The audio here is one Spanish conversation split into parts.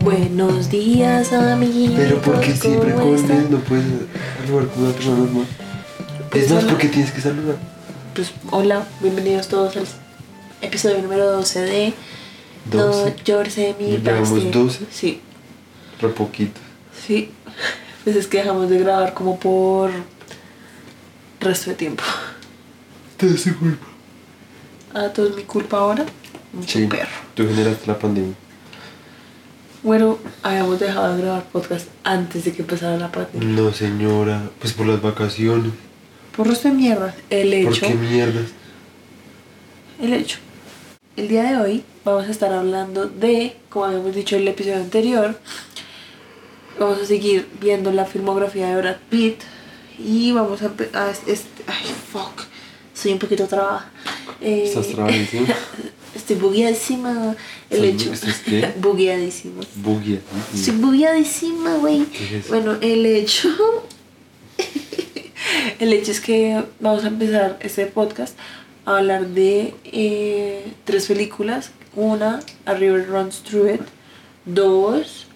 Buenos días, amigos. Pero porque siempre ¿cómo con él no puedes saludar con una persona normal. Pues es más, hola. porque tienes que saludar. Pues hola, bienvenidos todos al episodio número 12 de No 12. llores de mi ¿Ya llevamos pastel. 12? Sí, Re poquito. sí. Pues es que dejamos de grabar como por resto de tiempo. Te das culpa. Ah, todo es mi culpa ahora. Mucho Sí. perro. Tú generaste la pandemia. Bueno, habíamos dejado de grabar podcast antes de que empezara la pandemia. No, señora. Pues por las vacaciones. Por resto de mierda. El ¿Por hecho. qué mierdas? El hecho. El día de hoy vamos a estar hablando de, como habíamos dicho en el episodio anterior, vamos a seguir viendo la filmografía de Brad Pitt y vamos a... a este, ay, fuck. Soy un poquito trabada. Eh, Estás trabadísimo. Estoy bugueadísima. El ¿Estás hecho. estás qué? bugueadísima. Bugia. Estoy bugueadísima, güey. Bueno, el hecho. el hecho es que vamos a empezar este podcast a hablar de eh, tres películas. Una, A River Runs Through It. Dos,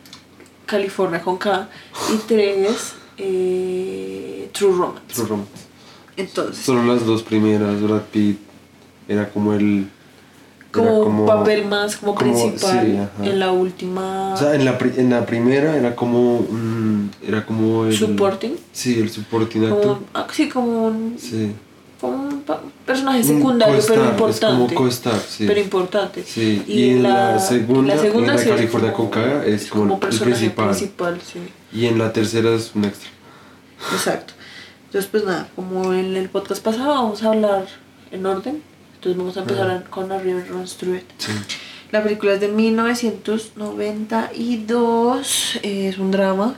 California con K. Y tres, eh, True Romance. True Romance. Entonces, Solo las dos primeras, Brad Pitt era como el. era como, papel más como, como- principal sí, en la última O sea, en la, pri- en la primera era como. un- era como el. supporting. Sí, el supporting Como, actor. ah, sí, como un Sí. como un personaje Un secundario, pero importante. Es como co-star, sí. Pero importante. Sí, y, en la, segunda, la segunda en la sí es California como- con K, es como, el personaje principal. principal, sí. Y en la tercera es un extra. Exacto. Entonces, pues nada, como en el podcast pasado vamos a hablar en orden. Entonces vamos a empezar Ajá. con A River Runs Through It. Sí. La película es de 1992. eh, Es un drama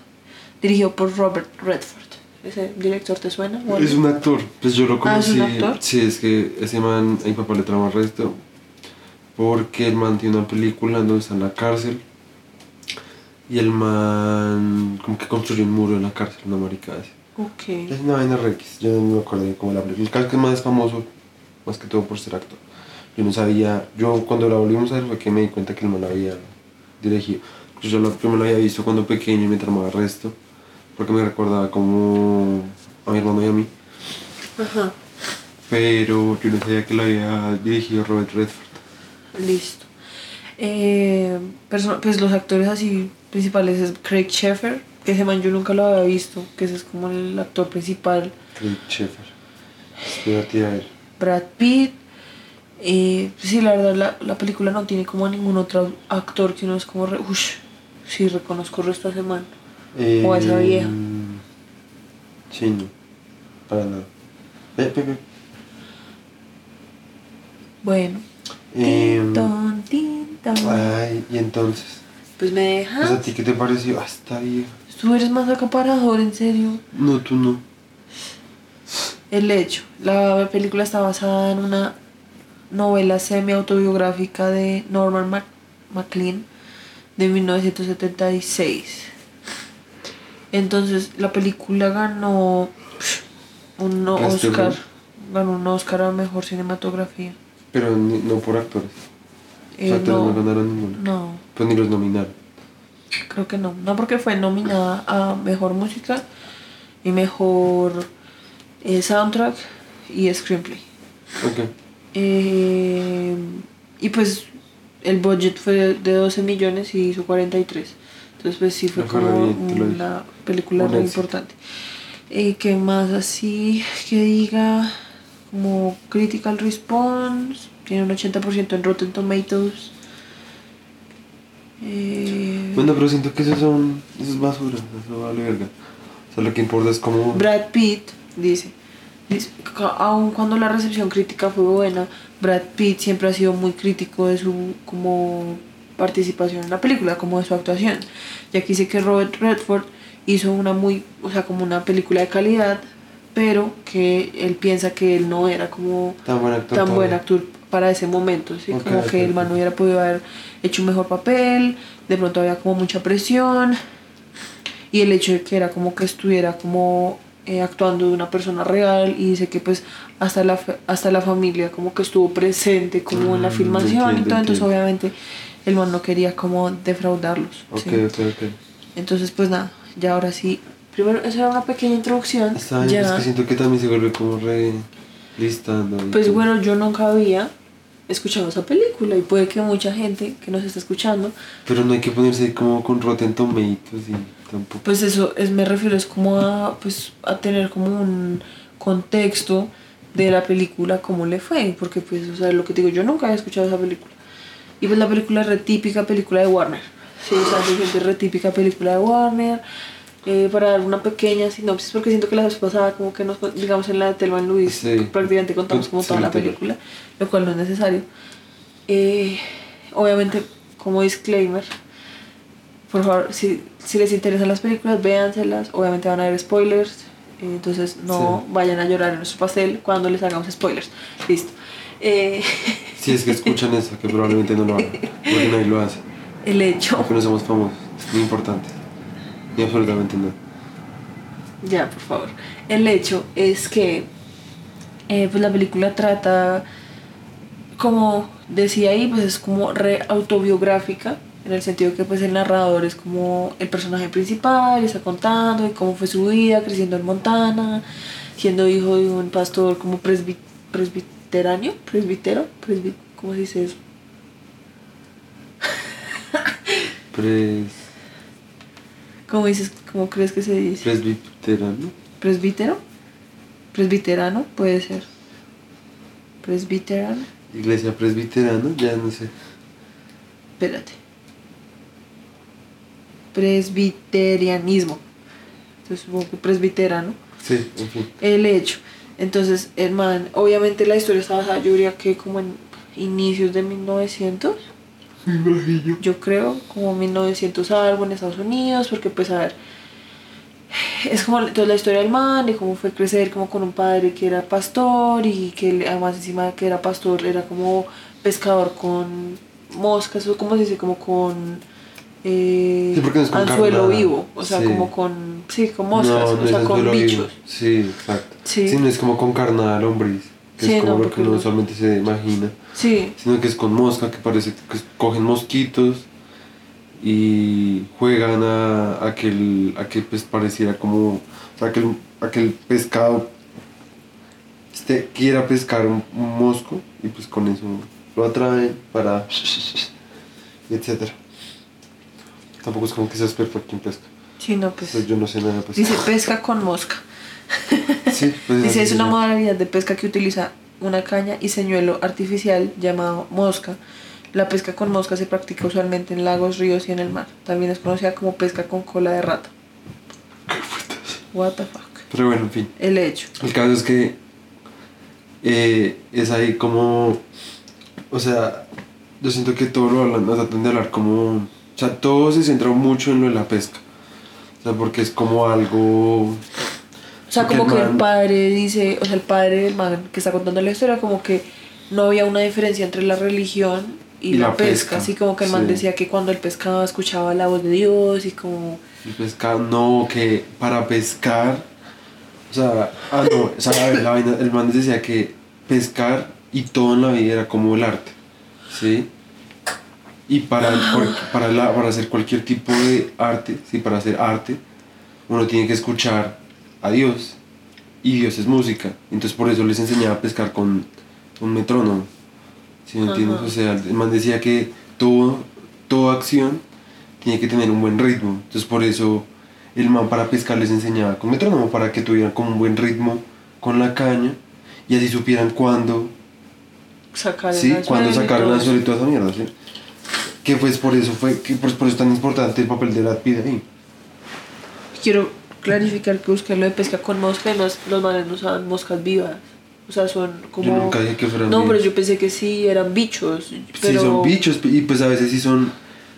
dirigido por Robert Redford. ¿Ese director te suena? ¿O Es un actor, pues yo lo Ah, ¿es conocí. un actor? Sí, es que ese man, a mi papá le trama el resto. Porque el man tiene una película donde está en la cárcel. Y el man, como que construye un muro en la cárcel, una marica así. Ok. Es una vaina Rex, yo no me acuerdo de cómo la película. El caso es es famoso, más que todo por ser actor. Yo no sabía, yo cuando la volvimos a ver fue que me di cuenta que el man la había dirigido. Yo, lo- yo me lo había visto cuando pequeño y me tramaba el resto, porque me recordaba como a mi hermano y a mí. Ajá. Pero yo no sabía que lo había dirigido Robert Redford. Listo. Eh, pues los actores así principales es Craig Sheffer, ese man yo nunca lo había visto, que ese es como el actor principal. Craig Sheffer. Brad Pitt. Eh, sí, la verdad, la, la película no tiene como a ningún otro actor que uno es como. Re, ush, sí, reconozco esta semana. O a esa vieja. Em, Sí, no. Para nada. Ve, ve, ve. Bueno. Em, Tin, ton, tin, ton. Ay, y entonces. Pues me Pues a dejas. ti qué te pareció? Ah, está vieja. Tú eres más acaparador, en serio. No, tú no. El hecho. La película está basada en una novela semi-autobiográfica de Norman Mac- MacLean de 1976. Entonces, la película ganó un Oscar. Ganó un Oscar a mejor cinematografía. Pero ni- no por actores. Eh, Los actores no, no, ganaron ninguno. no, Pues ni los nominaron. Creo que no. No, porque fue nominada a mejor música y mejor eh, soundtrack y screenplay. Ok. Eh, y pues el budget fue de 12 millones y hizo 43. Entonces pues sí fue como bien, una película muy importante. Eh, que más así que diga como critical response, tiene un 80% en Rotten Tomatoes. Eh, Bueno, pero siento que eso son. Eso es basura. Eso vale verga. O sea, lo que importa es como. Brad Pitt dice, dice, aun cuando la recepción crítica fue buena, Brad Pitt siempre ha sido muy crítico de su como participación en la película, como de su actuación. Y aquí dice que Robert Redford hizo una muy, o sea, como una película de calidad, pero que él piensa que él no era como Tan buen actor. tan buen actor para ese momento, ¿sí? Ok, como ok, que el man hubiera podido haber hecho un mejor papel, de pronto había como mucha presión y el hecho de que era como que estuviera como eh, actuando de una persona real y dice que pues hasta la, hasta la familia como que estuvo presente como en la Mm, filmación y entiendo, todo, entonces obviamente el man no quería como defraudarlos. Ok, ¿sí? ok, ok. Entonces pues nada, ya ahora sí, primero esa era una pequeña introducción. Está bien, ya, es que siento que también se vuelve como re listando. y pues bueno, yo nunca había escuchado esa película y puede que mucha gente que nos está escuchando Pero no hay que ponerse como con Rotten Tomatoes y tampoco. Pues eso es, me refiero, es como a, pues, a tener como un contexto de la película, cómo le fue, porque pues, o sea, lo que te digo, yo nunca había escuchado esa película. Y pues la película es re típica película de Warner. Sí, o sea, se siente re típica película de Warner. Eh, para dar una pequeña sinopsis, porque siento que la vez pasada, como que nos, digamos en la de Telman Luis, Sí. prácticamente contamos como Sí, toda la película, lo cual no es necesario. Eh, obviamente, como disclaimer, por favor, si, si les interesan las películas, véanselas. Obviamente van a haber spoilers. eh, Entonces no vayan a llorar en nuestro pastel cuando les hagamos spoilers. Listo. Eh, Si es que escuchan eso, que probablemente no lo hagan. Porque nadie lo hace. el hecho. Porque no somos famosos. Ni importantes. Ni absolutamente nada. Ya, por favor. El hecho es que eh, pues la película trata, como decía ahí, pues es como re autobiográfica, en el sentido que pues el narrador es como el personaje principal, y está contando de cómo fue su vida creciendo en Montana, siendo hijo de un pastor como presbi presbiteráneo, presbitero, presbi ¿cómo se dice eso? Pres, ¿Cómo dices, cómo crees que se dice? presbiterano. ¿Presbítero? Presbiterano, puede ser. Presbiterano. Iglesia presbiterana, ya no sé. Espérate. Presbiterianismo. Entonces supongo que presbiterano. Sí, en fin. El hecho. Entonces, el man, obviamente la historia está basada, yo diría que como en inicios de 1900. Imagino. yo creo, como 1900 algo en Estados Unidos, porque pues a ver, es como toda la historia del man, de cómo fue crecer como con un padre que era pastor y que además encima de que era pastor era como pescador con moscas, o como se dice, como con eh, Sí, porque no es con anzuelo vivo, o sea, Sí. como con, sí, con moscas, no, o sea, con anzuelo vivo. bichos. Sí, exacto. Sí. no es como con carnada lombriz, que Sí, es como no, lo que uno no. usualmente se imagina. Sí, Sino que es con mosca, que parece que cogen mosquitos y juegan a, a que, el, a que pues pareciera como, o sea, a que el, a que el pescado este, quiera pescar un, un mosco y pues con eso lo atraen para etcétera. Tampoco es como que seas perfecto en pesca. sí, no, pues. Pues yo no sé nada de pesca. Dice pesca con mosca. Sí, pues Dice, es una modalidad de pesca que utiliza una caña y señuelo artificial llamado mosca. La pesca con mosca se practica usualmente en lagos, ríos y en el mar. También es conocida como pesca con cola de rata. What the fuck. Pero bueno, en fin. El hecho. El caso es que eh, es ahí como, o sea, yo siento que todo lo hablan, tratan de hablar como, o sea, todo se centra mucho en lo de la pesca. O sea, porque es como algo... O sea, Porque como el que el padre dice, o sea, el padre del man que está contando la historia, como que no había una diferencia entre la religión y, Y la, la pesca. pesca, Así como que el man sí. decía que cuando él pescaba escuchaba la voz de Dios y como... El pescado, no, que para pescar, o sea, ah, no, o sea, a ver, la vaina, el man decía que pescar y todo en la vida era como el arte, ¿sí? Y para, para, la, para hacer cualquier tipo de arte, sí, para hacer arte, uno tiene que escuchar a Dios, y Dios es música, entonces por eso les enseñaba a pescar con un metrónomo, ¿sí me entiendes? Ajá. O sea, el man decía que todo, toda acción tiene que tener un buen ritmo. Entonces por eso el man para pescar les enseñaba con metrónomo para que tuvieran como un buen ritmo con la caña y así supieran cuándo, Sacar sí, cuándo sacar y toda esa mierda, sí. Que pues por eso fue, que pues por eso es tan importante el papel de Brad Pitt ahí. Quiero clarificar que busqué lo de pesca con mosca es- los manes no usaban moscas vivas. O sea, son como... Yo nunca dije que fueran No, pero yo pensé que sí, eran bichos. Pero... Sí, son bichos y pues a veces sí son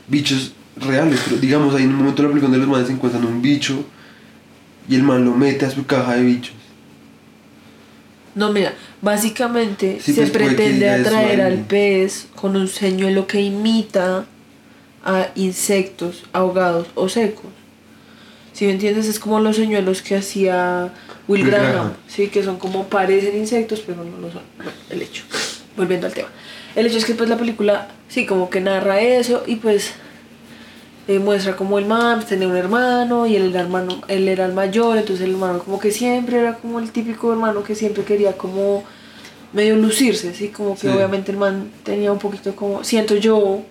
bichos reales. Pero digamos, ahí en un momento de la película donde los manes encuentran un bicho y el man lo mete a su caja de bichos. No, mira, básicamente Sí, se pues, pretende atraer al pez con un señuelo que imita a insectos ahogados o secos. Si me entiendes, es como los señuelos que hacía Will Graham, Graham. sí, que son como parecen insectos, pero no lo son. Bueno, el hecho. Volviendo al tema. El hecho es que pues la película, sí, como que narra eso y pues eh, muestra como el man pues, tenía un hermano y él era, hermano, él era el mayor, entonces el hermano como que siempre era como el típico hermano que siempre quería como medio lucirse, sí, como que Sí. obviamente el man tenía un poquito como, siento yo,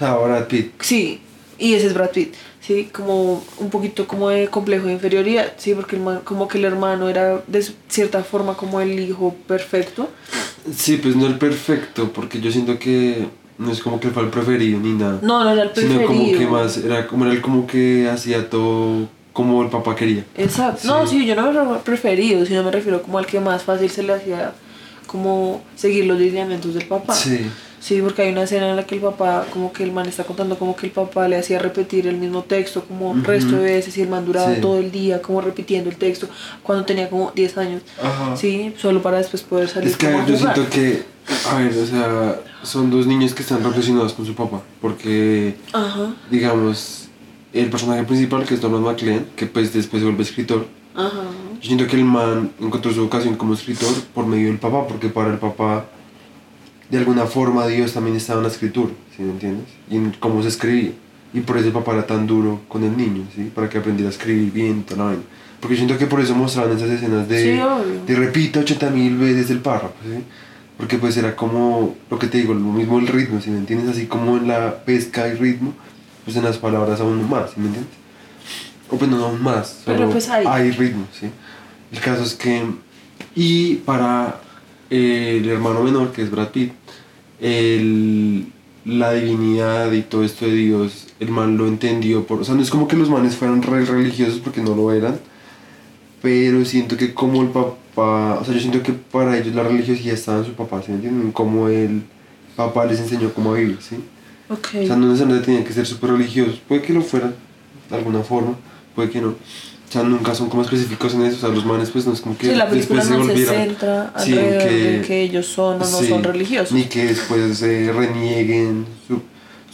Ah, Brad Pitt. Sí, y ese es Brad Pitt, sí, como un poquito como de complejo de inferioridad, sí, porque el man- como que el hermano era de cierta forma como el hijo perfecto. Sí, pues no el perfecto, porque yo siento que no es como que fue el preferido ni nada. No, no era el Sino como que preferido. más, era como era el como que hacía todo como el papá quería. Exacto. No, Sí. sí, yo no me refiero al preferido, sino me refiero como al que más fácil se le hacía como seguir los lineamientos del papá. Sí. Sí, porque hay una escena en la que el papá, como que el man está contando como que el papá le hacía repetir el mismo texto como Ujú. resto de veces y el man duraba Sí. todo el día como repitiendo el texto cuando tenía como 10 años. Ajá. Sí, solo para después poder salir Es que a ver, yo siento que, a ver, o sea, son dos niños que están relacionados con su papá, porque, Ajá, digamos, el personaje principal, que es Donald McLean, que pues después se vuelve escritor, ajá. yo siento que el man encontró su vocación como escritor por medio del papá, porque para el papá, de alguna forma, Dios también estaba en la escritura, ¿sí me entiendes? Y en cómo se escribía. Y por eso el papá era tan duro con el niño, ¿sí? Para que aprendiera a escribir bien, toda la vaina. Porque yo siento que por eso mostraban esas escenas de... Sí, te repito 80 mil veces el párrafo, ¿sí? Porque pues era como, lo que te digo, lo mismo el ritmo, ¿sí me entiendes? Así como en la pesca hay ritmo, pues en las palabras aún más, ¿sí me entiendes? O pues no aún más, Pero pues hay. ritmo, ¿sí? El caso es que, y para eh, el hermano menor, que es Brad Pitt, el, la divinidad y todo esto de Dios, el man lo entendió, por, o sea, no es como que los manes fueran re religiosos porque no lo eran, pero siento que como el papá, o sea, yo siento que para ellos la religiosidad estaba en su papá, ¿sí entienden? Como el papá les enseñó cómo vivir, ¿sí? Ok. O sea, no necesariamente tenían que ser súper religiosos, puede que lo fueran, de alguna forma, puede que no. O sea, nunca son como específicos en eso, o sea, los manes pues no es como que sí, la película después no se se centra alrededor que- de que ellos son o no sí, son religiosos. Ni que después eh, renieguen su,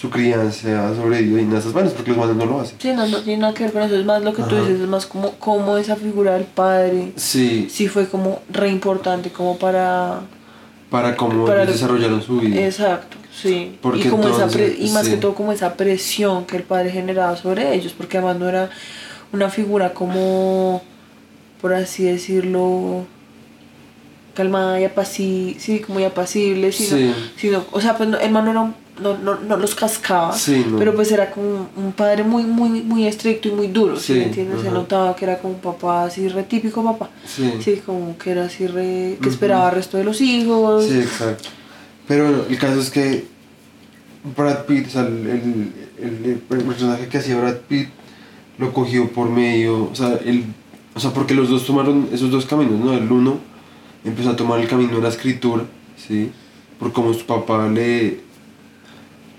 su crianza sobre Dios y nada esas vainas, porque los manes no lo hacen. Sí, no, no tiene nada que ver con eso, es más lo que tú Ajá. dices, es más como, como esa figura del padre Sí, sí fue como re importante como para... para cómo Para ellos lo- desarrollaron su vida. Exacto, sí. Porque y, como esa entonces, pre- y más sí. que todo como esa presión que el padre generaba sobre ellos, porque además no era una figura como, por así decirlo, calmada y apacible, sí, como y apacible, sino, Sí. sino o sea, pues no, el man no, no, no, no los cascaba, Sí, pero pues era como un, padre muy, muy, muy estricto y muy duro, ¿sí, me entiendes? Se notaba que era como un papá así re típico papá, Sí. sí, como que era así re, que esperaba al resto de los hijos, Sí, exacto. Pero bueno, el caso es que Brad Pitt, o sea, el, el, el- el personaje que hacía Brad Pitt lo cogió por medio, o sea, el, o sea, porque los dos tomaron esos dos caminos, ¿no? El uno empezó a tomar el camino de la escritura, ¿sí? Por cómo su papá le,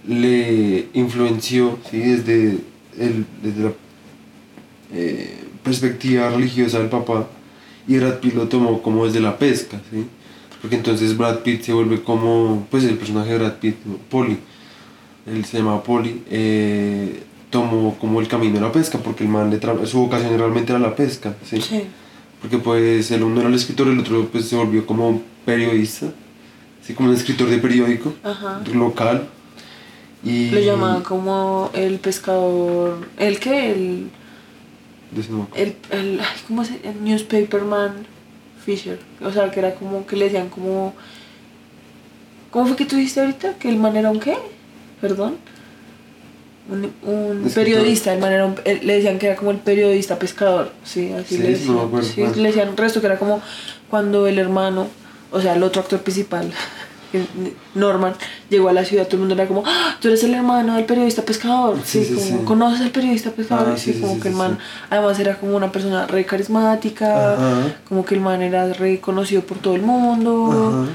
le influenció, ¿sí? Desde, el, desde la eh, perspectiva religiosa del papá y Brad Pitt lo tomó como desde la pesca, ¿sí? Porque entonces Brad Pitt se vuelve como, pues el personaje de Brad Pitt, ¿no? Polly, él se llama Polly, eh, tomó como el camino de la pesca, porque el man, le su vocación realmente era la pesca, ¿sí? sí. Porque pues el uno era el escritor, el otro pues se volvió como periodista, así como un escritor de periódico Ajá. local. Y Lo llamaban como el pescador. ¿El qué? El. el, el ay, ¿Cómo se El newspaperman Fisher. O sea, que era como que le decían como. ¿Cómo fue que tú dijiste ahorita? ¿Que el man era un qué? Perdón. Un, un periodista, el man era un- le decían que era como el periodista pescador, sí, así Sí, le no decían. acuerdo. Sí, le decían resto que era como cuando el hermano, o sea, el otro actor principal, Norman, llegó a la ciudad, todo el mundo era como, "Ah, tú eres el hermano del periodista pescador, Sí, sí, como. ¿conoces al periodista pescador? Ah, sí, como que el man, además era como una persona re carismática, Ajá. como que el man era reconocido por todo el mundo, Ajá.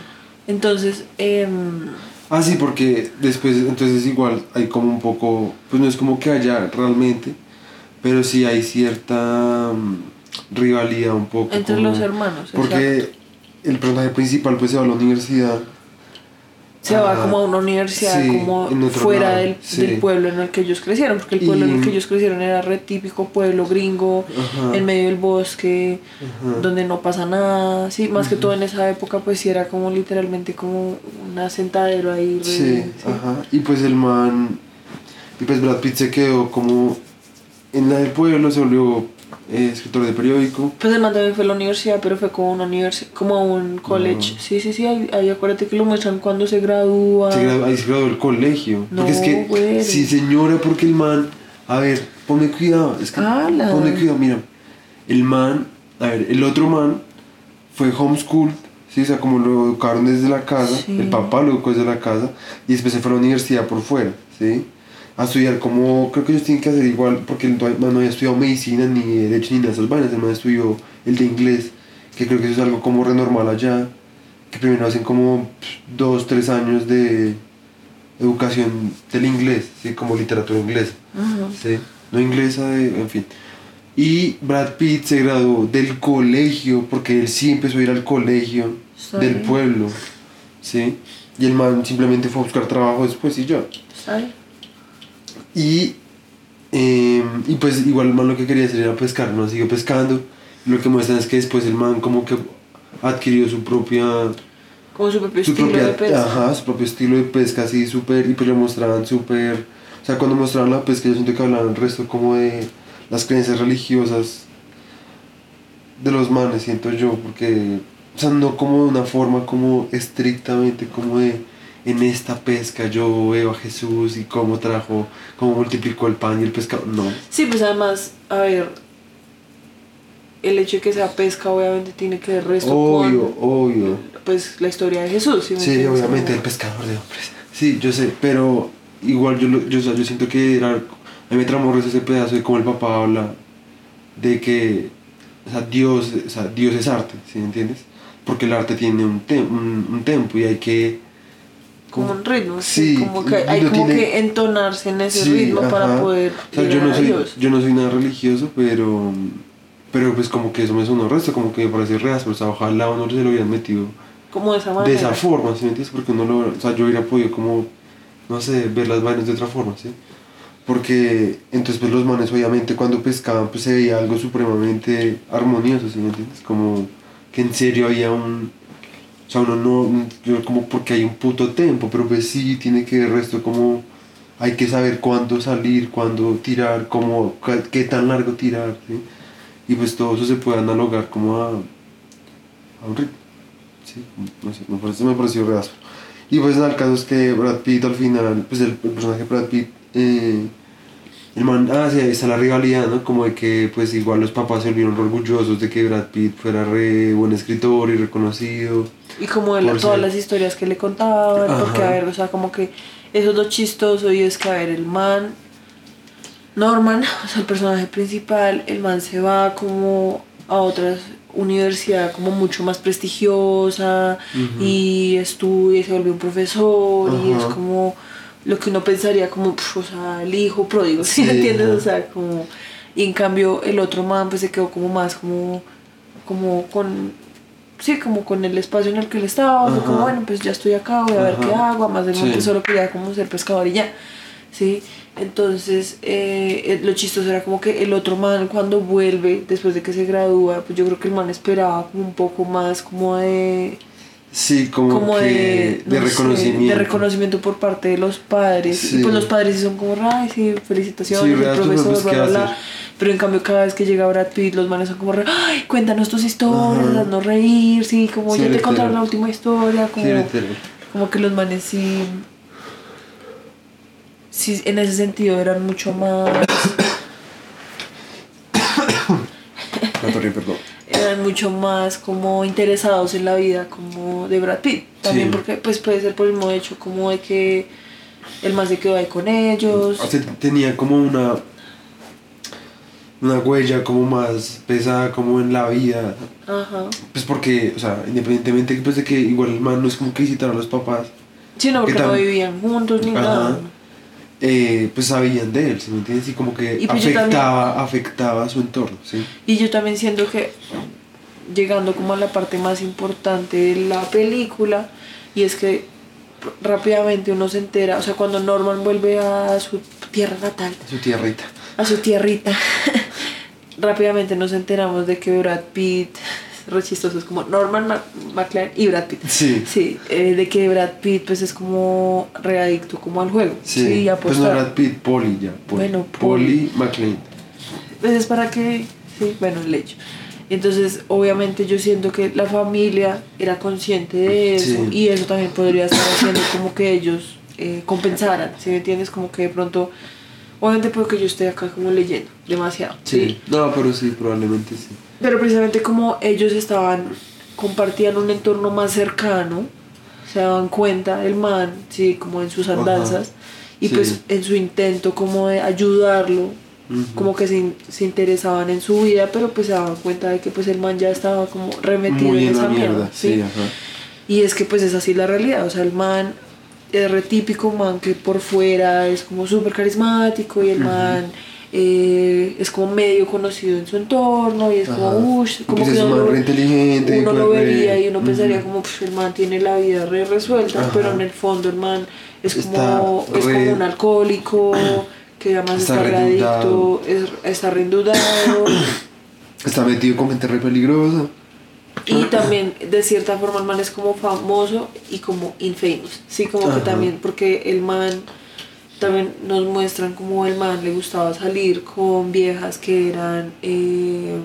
entonces, em, Ah, sí, porque después, entonces igual hay como un poco, pues no es como que haya realmente, pero sí hay cierta mm, rivalidad un poco. entre como- los hermanos, exacto. Porque el personaje principal pues se va a la universidad se va como a una universidad sí, como fuera del, sí. del pueblo en el que ellos crecieron, porque el pueblo en el que ellos crecieron era re típico pueblo gringo, Ajá. en medio del bosque, Ajá. donde no pasa nada, sí, más que todo en esa época pues sí era como literalmente como un asentadero ahí. re- Sí, sí. ajá. Y pues el man. Y pues Brad Pitt se quedó como. En la del pueblo se volvió eh, escritor de periódico. Pues el man también fue a la universidad, pero fue como una universidad, como un college. Ah. Sí, sí, sí, ahí, ahí acuérdate que lo muestran cuando se gradúa. Se ahí se graduó del colegio. No, porque es que. güey. Sí, señora, porque el man. A ver, ponme cuidado. Es que. Ala. Ponme cuidado, mira. El man. A ver, el otro man fue homeschooled. Sí, o sea, como lo educaron desde la casa. Sí. El papá lo educó desde la casa. Y después se fue a la universidad por fuera. ¿Sí? A estudiar como. Creo que ellos tienen que hacer igual. Porque el man no había estudiado medicina, ni derecho, ni nada de esas vainas. El man estudió el de inglés. Que creo que eso es algo como renormal allá. Que primero hacen como dos, tres años de educación del inglés, ¿sí? como literatura inglesa. Ajá. ¿sí? No inglesa, de, en fin. Y Brad Pitt se graduó del colegio, porque él sí empezó a ir al colegio Está del pueblo. ¿sí? Y el man simplemente fue a buscar trabajo después y ya. ¿Sabes? Y, eh, y pues igual el man lo que quería hacer era pescar, no siguió pescando. Lo que muestran es que después el man como que adquirió su propia Como su propio su estilo propia, de pesca. ajá, su propio estilo de pesca así súper y pues lo mostraban súper o sea cuando mostraban la pesca yo siento que hablaban el resto como de las creencias religiosas de los manes siento yo porque o sea no como de una forma como estrictamente como de en esta pesca yo veo a Jesús y cómo trajo cómo multiplicó el pan y el pescado no Sí, pues además, a ver, el hecho de que sea pesca obviamente tiene que ver resto obvio obvio con pues la historia de Jesús. ¿sí Sí, obviamente, el pescador de hombres. Sí, yo sé, pero igual yo, lo- yo, yo siento que era, a mí me tramó ese pedazo de cómo el papá habla de que o sea, Dios, o sea, Dios es arte, ¿sí me entiendes? Porque el arte tiene un, tem- un, un tempo y hay que... como un ritmo, sí, Sí, como que hay como tiene- que entonarse en ese Sí, ritmo para poder O sea, yo no, a soy, Dios. yo no soy nada religioso, pero... Pero pues como que eso me sonó resto, como que me parece real, o sea, ojalá uno se lo hubieran metido Como de esa de manera. esa forma, ¿sí me entiendes? Porque uno lo, o sea, yo hubiera podido como, no sé, ver las vainas de otra forma, ¿sí? Porque entonces pues los manes obviamente cuando pescaban pues se veía algo supremamente armonioso, ¿sí me entiendes? Como que en serio había un, o sea, uno no, yo como porque hay un puto tempo, pero pues sí tiene que ver resto como hay que saber cuándo salir, cuándo tirar, cómo, qué, tan largo tirar, ¿sí? Y pues todo eso se puede analogar como a, a un ritmo. Sí, no sé, me pareció, me pareció re áspero. Y pues nada, el caso es que Brad Pitt al final, pues el, el personaje Brad Pitt, eh, el man, ah, sí, ahí está la rivalidad, ¿no? Como de que pues igual los papás se volvieron orgullosos de que Brad Pitt fuera re buen escritor y reconocido. Y como de la- todas ser- las historias que le contaban, porque a Ajá. ver, o sea, como que eso es lo chistoso y es que a ver, el man, Norman, o sea, el personaje principal, el man se va como a otra universidad como mucho más prestigiosa y estudia y se vuelve un profesor y es Ajá. como lo que uno pensaría como, pf, o sea, el hijo pródigo, ¿sí me Sí, entiendes? O sea, como... Y en cambio el otro man pues se quedó como más como, como con sí, como con el espacio en el que él estaba, fue Ajá. como, bueno, pues ya estoy acá, voy a ver qué hago, además del Sí. monte solo quería como ser pescador y ya, ¿sí? Entonces, eh, lo chistoso era como que el otro man cuando vuelve, después de que se gradúa, pues yo creo que el man esperaba como un poco más como de... Sí, como, Como que de, de, no sé, reconocimiento. de reconocimiento por parte de los padres. Sí. Y pues los padres son como, ay, sí, felicitaciones, Sí, el profesor, bla, ¿qué bla, bla. Pero en cambio, cada vez que llega Brad Pitt, los manes son como, ay, cuéntanos tus historias, Ajá. haznos reír, sí, como Sí, ya te contaron la última historia, como, como que los manes sí, sí, en ese sentido eran mucho más, perdón. Mucho más como interesados en la vida como de Brad Pitt. También Sí. porque pues puede ser por el mismo hecho como de que el más se quedó ahí con ellos. O sea, tenía como una una huella como más pesada como en la vida Ajá. pues porque o sea independientemente pues de que igual el man no es como que visitaron a los papás Sí, no, porque ¿Qué no vivían juntos ni Ajá. nada. eh, pues sabían de él ¿sí me entiendes? y como que Y pues afectaba afectaba a su entorno ¿sí? Y yo también siento que llegando como a la parte más importante de la película, y es que rápidamente uno se entera, o sea, cuando Norman vuelve a su tierra natal, Su tierrita. a su tierrita, rápidamente nos enteramos de que Brad Pitt, re chistoso, es como Norman McLaren y Brad Pitt. Sí. Sí, eh, de que Brad Pitt pues es como readicto como al juego. Sí, Sí, pues no. Brad Pitt, Polly ya. Polly. Bueno, Polly McLean. Pues es para que, sí, bueno, el hecho. Entonces, obviamente yo siento que la familia era consciente de eso Sí. y eso también podría estar haciendo como que ellos eh, compensaran, ¿sí me entiendes? Como que de pronto, obviamente porque yo estoy acá como leyendo demasiado, ¿sí? No, pero sí, probablemente sí. Pero precisamente como ellos estaban, compartían un entorno más cercano, se daban cuenta el man, sí, como en sus Ajá. andanzas, y Sí. pues en su intento como de ayudarlo, Como que se, se interesaban en su vida, pero pues se daban cuenta de que pues el man ya estaba como remetido Muy en esa mierda, mierda, ¿sí? sí, ajá. Y es que pues es así la realidad, o sea, el man es re típico man que por fuera es como súper carismático y el man eh, es como medio conocido en su entorno y es Ajá. como, uff, como Pues que uno, re inteligente, uno pues, lo re- vería y uno pensaría como, "Pf, el man tiene la vida re resuelta, Ajá. pero en el fondo el man es Está como, es re- como un alcohólico, que además Está está, es, está reendeudado. Está metido con gente re peligrosa. Y también, de cierta forma, el man es como famoso y como infamous. Sí, como que también, porque el man también nos muestran como el man le gustaba salir con viejas que eran eh,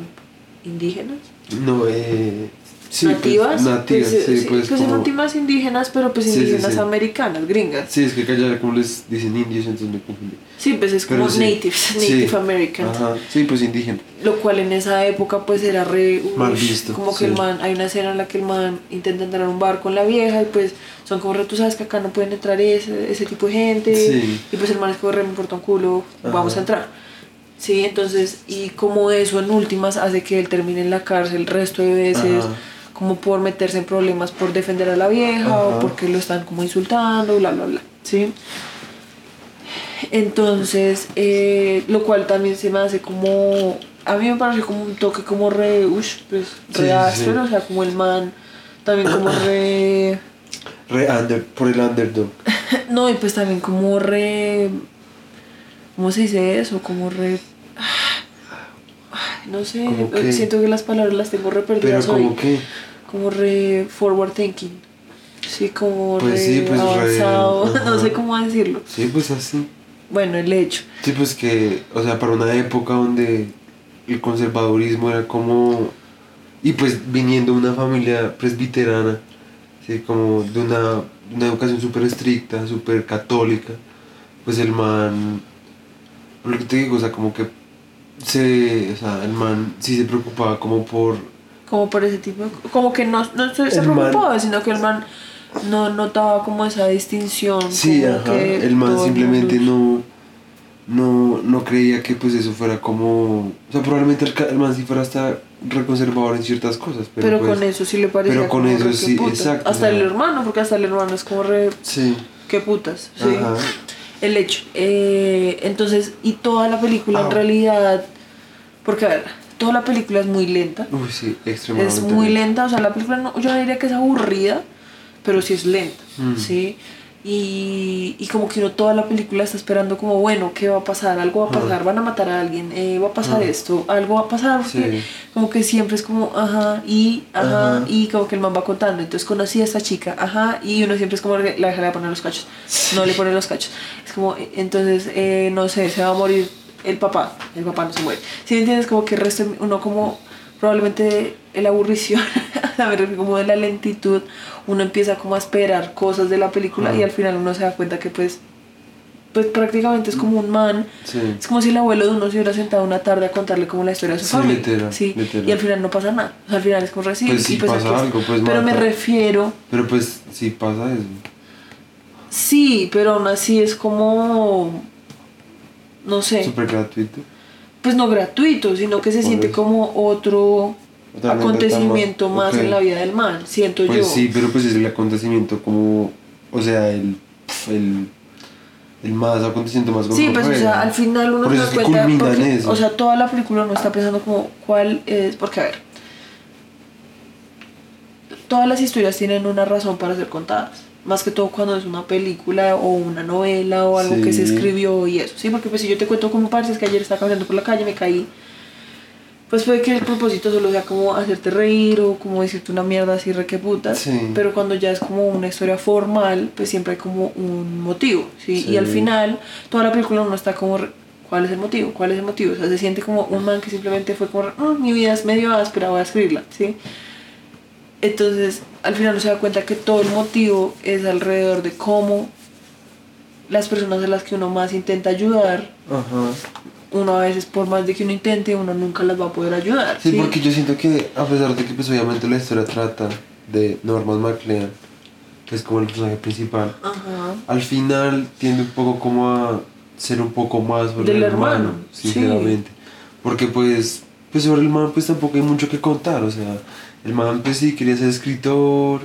indígenas. No, eh. Sí, pues, nativas, nativas, pues, sí, pues. pues como- indígenas, pero pues indígenas americanas, gringas. Sí, es que allá como les dicen indios, entonces me confundí. Sí, pues es como natives, native americans. Ajá, sí, pues indígena. Lo cual en esa época pues era re... Mal visto, Como que el man, hay una escena en la que el man intenta entrar a un bar con la vieja y pues son como re, tú sabes que acá no pueden entrar ese, ese tipo de gente. Sí. Y pues el man es como re, me importa un culo, vamos a entrar. Sí, entonces, y como eso en últimas hace que él termine en la cárcel el resto de veces, Ajá. Como por meterse en problemas por defender a la vieja o porque lo están como insultando, bla, bla, bla. ¿Sí? Entonces, eh, lo cual también se me hace como. A mí me parece como un toque como re. Ush, pues, re sí, áspero, sí. o sea, como el man. También como re. Re under, por el underdog. No, y pues también como re. ¿Cómo se dice eso? Como re. Ay, No sé, ¿Cómo qué? siento que las palabras las tengo re Pero perdidas hoy. como que. Como re forward thinking. Sí, como Pues re sí, pues re- avanzado. no ajá. sé cómo decirlo. Sí, pues así. Bueno, el hecho. Sí, pues que, o sea, para una época donde el conservadurismo era como... Y pues viniendo de una familia presbiterana, ¿sí? como de una, una educación súper estricta, súper católica, pues el man, lo que te digo, o sea, como que se, o sea, el man sí se preocupaba como por... como por ese tipo de como que no, no se, se El man- preocupaba sino que el man no notaba como esa distinción Sí, como ajá, que el man simplemente no, no, no creía que pues eso fuera como... O sea, probablemente el, el man sí fuera hasta reconservador en ciertas cosas, pero, pero, pues, con eso sí le parecía pero con eso sí, putas. exacto, hasta o el hermano porque hasta el hermano es como re Sí, qué putas sí Ajá. El hecho eh, entonces y toda la película en Au. realidad porque a ver toda la película es muy lenta uy, sí, extremadamente. es muy lenta, o sea, la película no, yo diría que es aburrida, pero sí es lenta, Mm. ¿sí? Y, y como que uno toda la película está esperando como, bueno, ¿qué va a pasar? Algo va a pasar, van a matar a alguien, eh, va a pasar esto, algo va a pasar, porque Sí. como que siempre es como, ajá, y, ajá, Ajá. y como que el man va contando, entonces conocí a esta chica, ajá, y uno siempre es como, la deja de poner los cachos, no le pone los cachos, es como, eh, entonces, eh, no sé, se va a morir el papá, el papá no se muere, si entiendes? Como que el resto, uno como, probablemente el aburrición, a ver, como de la lentitud, uno empieza como a esperar cosas de la película y al final uno se da cuenta que pues, pues prácticamente es como un man, Sí. es como si el abuelo de uno se hubiera sentado una tarde a contarle como la historia de su Sí, familia. literal, sí, literal. y al final no pasa nada. O sea, al final es como recibir. Pues sí pues pasa aquí algo, pues Pero me refiero, Pero pues sí pasa eso. sí, pero aún así es como. No sé, Súper gratuito. Pues no gratuito, sino que se Por siente eso. como otro anécdota acontecimiento más, más ok. en la vida del man, siento Pues yo. sí, pero pues es el acontecimiento como... O sea, el... el el más acontecimiento más Sí, pues o sea, al final uno se da cuenta, porque, o sea, toda la película uno está pensando como cuál es, porque a ver, todas las historias tienen una razón para ser contadas, más que todo cuando es una película o una novela o algo que se Sí. escribió y eso, sí, porque pues si yo te cuento como parce, es que ayer estaba caminando por la calle, me caí, pues puede que el propósito solo sea como hacerte reír o como decirte una mierda así re que puta, Sí. pero cuando ya es como una historia formal, pues siempre hay como un motivo, ¿sí? Sí. Y al final, toda la película uno está como, ¿cuál es el motivo? ¿Cuál es el motivo? O sea, se siente como un man que simplemente fue como, "Mm, mi vida es medio áspera, voy a escribirla, ¿sí? Entonces, al final uno se da cuenta que todo el motivo es alrededor de cómo las personas a las que uno más intenta ayudar, Ajá. uno a veces por más de que uno intente, uno nunca las va a poder ayudar. Sí, porque yo siento que a pesar de que pues obviamente la historia trata de Norman McLean, que es como el personaje principal, Ajá. al final tiende un poco como a ser un poco más sobre Del el hermano, hermano, sinceramente. Porque pues, pues sobre el man pues tampoco hay mucho que contar, o sea, el man pues sí quería ser escritor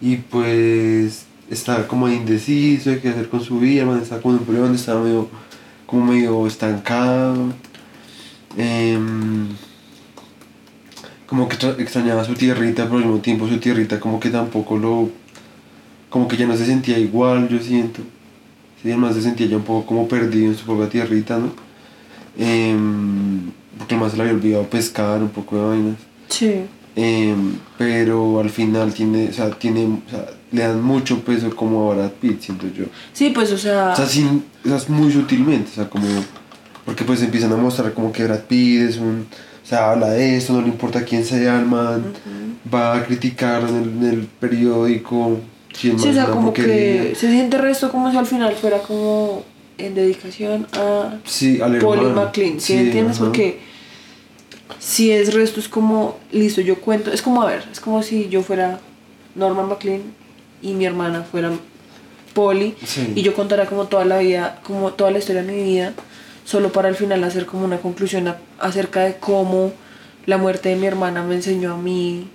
y pues está como indeciso de qué hacer con su vida, el man está como en un periodo donde estaba medio, como medio estancado. Em, como que tra- extrañaba su tierrita, pero al mismo tiempo su tierrita como que tampoco lo... Como que ya no se sentía igual, yo siento. Sí, además se sentía ya un poco como perdido en su propia tierrita, ¿no? Em, porque además se le había olvidado pescar, un poco de vainas. Sí. Em, pero al final tiene, o sea, tiene, o sea, le dan mucho peso como a Brad Pitt, siento yo. Sí, pues, o sea, O sea, sin, o sea, muy sutilmente, o sea, como... Porque pues empiezan a mostrar como que Brad Pitt es un... O sea, habla de esto, no le importa quién sea el man, va a criticarlo en el, en el periódico. sí, o sea, como porquería. que se siente resto como si al final fuera como en dedicación a Sí, al hermano. McLean, ¿sí, entiendes? ajá. Porque si es resto es como, listo, yo cuento, es como, a ver, es como si yo fuera Norman McLean y mi hermana fuera Polly Sí. y yo contara como toda la vida, como toda la historia de mi vida, solo para al final hacer como una conclusión a- acerca de cómo la muerte de mi hermana me enseñó a mí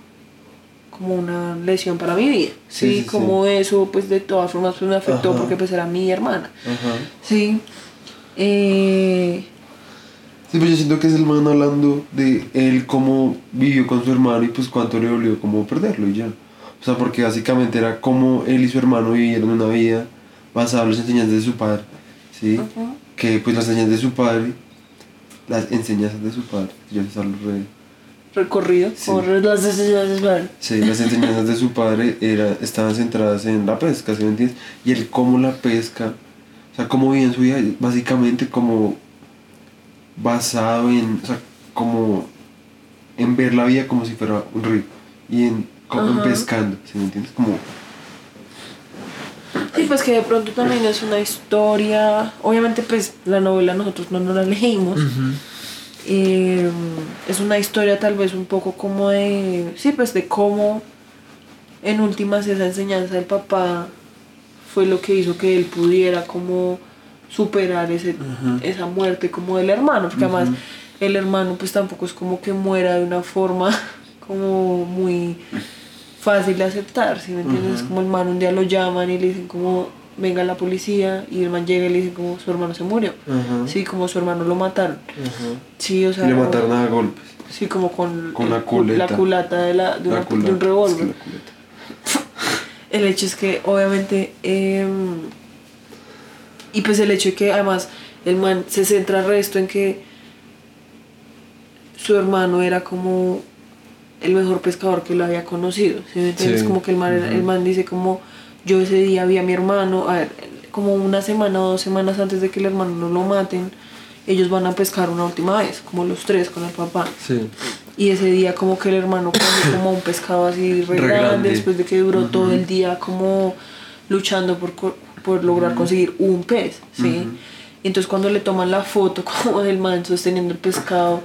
como una lesión para mi vida, Sí, sí, como eso pues de todas formas pues me afectó Ajá. porque pues era mi hermana, Ajá. sí, eh, Sí, pues yo siento que es el man hablando de él cómo vivió con su hermano y pues cuánto le dolió como perderlo y ya. O sea, porque básicamente era como él y su hermano vivieron una vida basada en las enseñanzas de su padre, ¿sí? Que pues las enseñanzas de su padre, las enseñanzas de su padre, se sale re... recorrido Sí. por las necesidades del Sí, las enseñanzas de su padre era, estaban centradas en la pesca, ¿sí me entiendes? Y el cómo la pesca, o sea, cómo vivía en su vida, básicamente como basado en, o sea, como en ver la vida como si fuera un río y en, como en Ajá. pescando, ¿sí me entiendes? Como, Sí, pues que de pronto también es una historia. Obviamente, pues la novela nosotros no nos la leímos. Eh, es una historia tal vez un poco como de. Sí, pues de cómo en últimas esa enseñanza del papá fue lo que hizo que él pudiera como superar ese, esa muerte como del hermano. Porque además el hermano pues tampoco es como que muera de una forma como muy fácil de aceptar, ¿sí me entiendes? Como el man un día lo llaman y le dicen como venga la policía y el man llega y le dicen como su hermano se murió. Sí, como su hermano lo mataron. Sí, o sea, y le mataron a golpes. Sí, como con, la culeta. la culata de, la, de, La una- culata, de un es que revólver. El hecho es que, obviamente, em, y pues el hecho de que además el man se centra resto en que su hermano era como el mejor pescador que lo había conocido, ¿sí me entiendes? Sí. Como que el man, el man dice como yo ese día vi a mi hermano, a ver, como una semana o dos semanas antes de que el hermano no lo maten, ellos van a pescar una última vez, como los tres con el papá. Sí. Y ese día como que el hermano coge como un pescado así re, Re grande, grande. después de que duró todo el día como luchando por, por lograr conseguir un pez, ¿sí? Y entonces cuando le toman la foto como del man sosteniendo el pescado,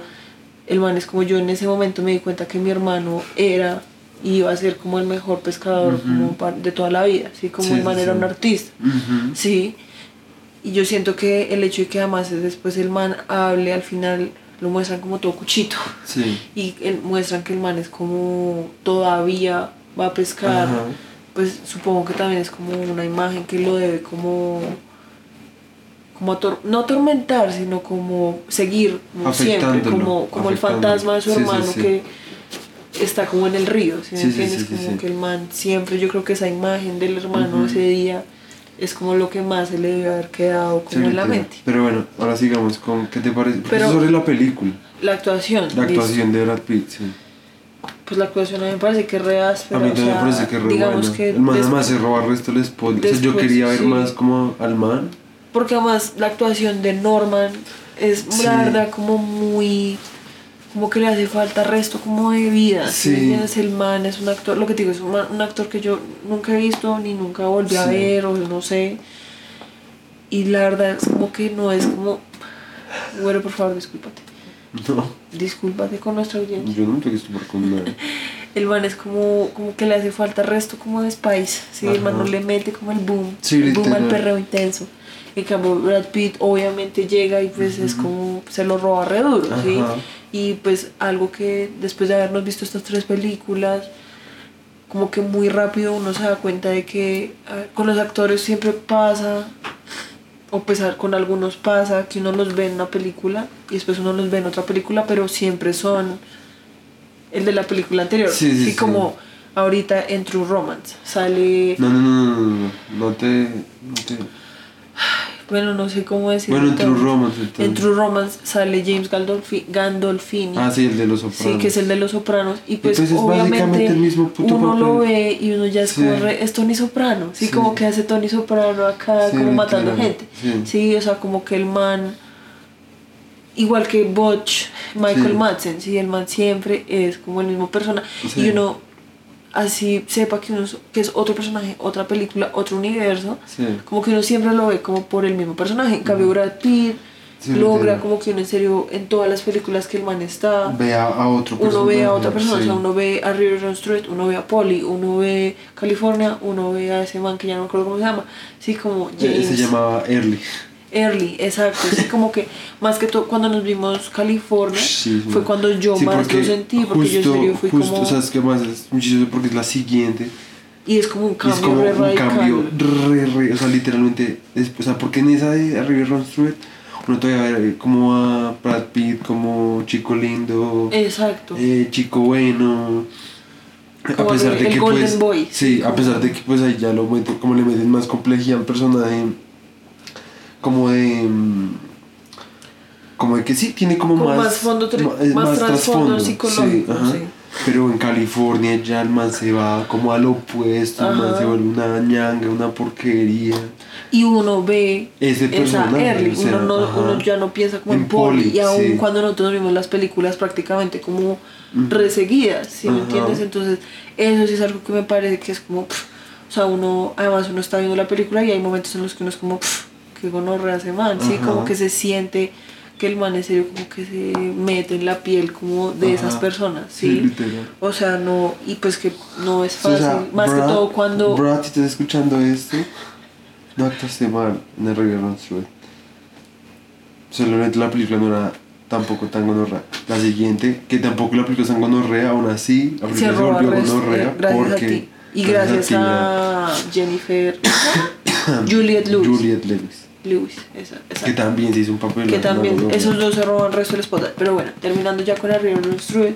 el man es como yo en ese momento me di cuenta que mi hermano era y iba a ser como el mejor pescador como de toda la vida, ¿sí? Como Sí, el man sí, era un artista. Sí, y yo siento que el hecho de que además después el man hable, al final lo muestran como todo cuchito. Sí. Y el- muestran que el man es como todavía va a pescar. Ajá. Pues supongo que también es como una imagen que lo debe como. como ator- no atormentar, sino como seguir como siempre, como, como el fantasma de su Sí, hermano sí. que está como en el río, ¿sí me entiendes? como que el man siempre, yo creo que esa imagen del hermano Ujú. ese día es como lo que más se le debe haber quedado como en la mente. Pero bueno, ahora sigamos con qué te parece. Pero- sobre la película, La actuación. la listo. actuación de Brad Pitt, sí. Pues la actuación a mí me parece que es re áspera, a mí también me parece que es re digamos buena. que el man además se roba el resto del spoiler. O sea, yo después, quería ver sí. más como al man. Porque además la actuación de Norman es Sí. la verdad como muy como que le hace falta resto como de vida ¿sí me Sí. entiendes? el man es un actor lo que te digo es un, man- un actor que yo nunca he visto ni nunca volví a ver o no sé y la verdad es como que no es como bueno por favor discúlpate No, discúlpate con nuestra audiencia. Yo no tengo que con nada. el man es como como que le hace falta resto como de Spice sí el man no le mete como el boom Sí, el boom al perreo intenso. En cambio Brad Pitt obviamente llega y pues es como se lo roba re duro ¿sí? Y pues algo que después de habernos visto estas tres películas como que muy rápido uno se da cuenta de que ah, con los actores siempre pasa o pues con algunos pasa que uno los ve en una película y después uno los ve en otra película pero siempre son el de la película anterior Sí, sí, sí. como ahorita en True Romance sale No, no, no, no, no, no, no te, no te... bueno no sé cómo decirlo Bueno, en True. Romance, entonces. en True Romance sale James Gandolfi- Gandolfini Ah, sí, el de los sopranos. Sí, que es el de los sopranos. Y pues, es obviamente básicamente el mismo puto uno lo ve y uno ya es Sí. como re- es Tony Soprano. Sí, Sí. como que hace Tony Soprano acá, Sí, como matando gente. sí. o sea, como que el man, igual que Butch, Michael. Madsen, sí, el man siempre es como el mismo persona. Sí. Y uno así sepa que, uno, es- que es otro personaje, otra película, otro universo. Sí. Como que uno siempre lo ve como por el mismo personaje. En cambio, Brad Pitt Sí, logra como que uno en serio en todas las películas que el man está Ve a, a otro uno ve a otra persona, o sea, uno ve a River Run Street, uno ve a Polly, uno ve California, uno ve a ese man que ya no me acuerdo cómo se llama, sí, como Eh, James Se llamaba Early. Early, exacto, sí, como que más que todo cuando nos vimos California Sí, fue cuando yo Sí, más lo sentí, porque yo en justo- serio fui justo, como, ¿sabes qué más? Es muy chistoso porque es la siguiente. y es como un cambio es como re un radical. cambio re, re, o sea, literalmente, es, o sea, porque en esa de River Run Street uno todavía ve como a Brad Pitt como chico lindo, Exacto. eh, chico bueno, a Como pesar el- de que Golden pues, Boy, sí, a pesar de que pues ahí ya lo meten, como le meten más complejidad a un personaje, como de... mm, Como de que sí, tiene como, Como más... más fondo eh, más trasfondo psicológico, sí. Pero en California ya el man se va como al opuesto, el man se vuelve una ñanga, una porquería. Y uno ve Ese esa personaje, Early, o sea, uno, no, uno ya no piensa como en, En Polly, y aún sí. cuando nosotros vimos las películas prácticamente como reseguidas, ¿sí me entiendes? Entonces eso sí es algo que me parece que es como, pff, o sea, uno, además uno está viendo la película y hay momentos en los que uno es como, pff, que gonorrea ese man, ¿sí? Como que se siente que el man en serio como que se mete en la piel como de esas personas, Sí, ¿sí? literal. o sea, no, y pues que no es O fácil, sea, más que todo cuando... Brad, si estás escuchando esto, no actuaste mal en el River Run Street. Solamente la película no era tampoco tan gonorrea. La siguiente, que tampoco la película es tan gonorrea, aún así, la película se, volvió gonorrea eh, porque... a ti. Y gracias a Jennifer Juliet Lewis. Juliet Lewis. Lewis, esa, esa. Que también se hizo un papel. Que también, gonorrea. esos dos se roban el resto del spot. Pero bueno, terminando ya con la River Street,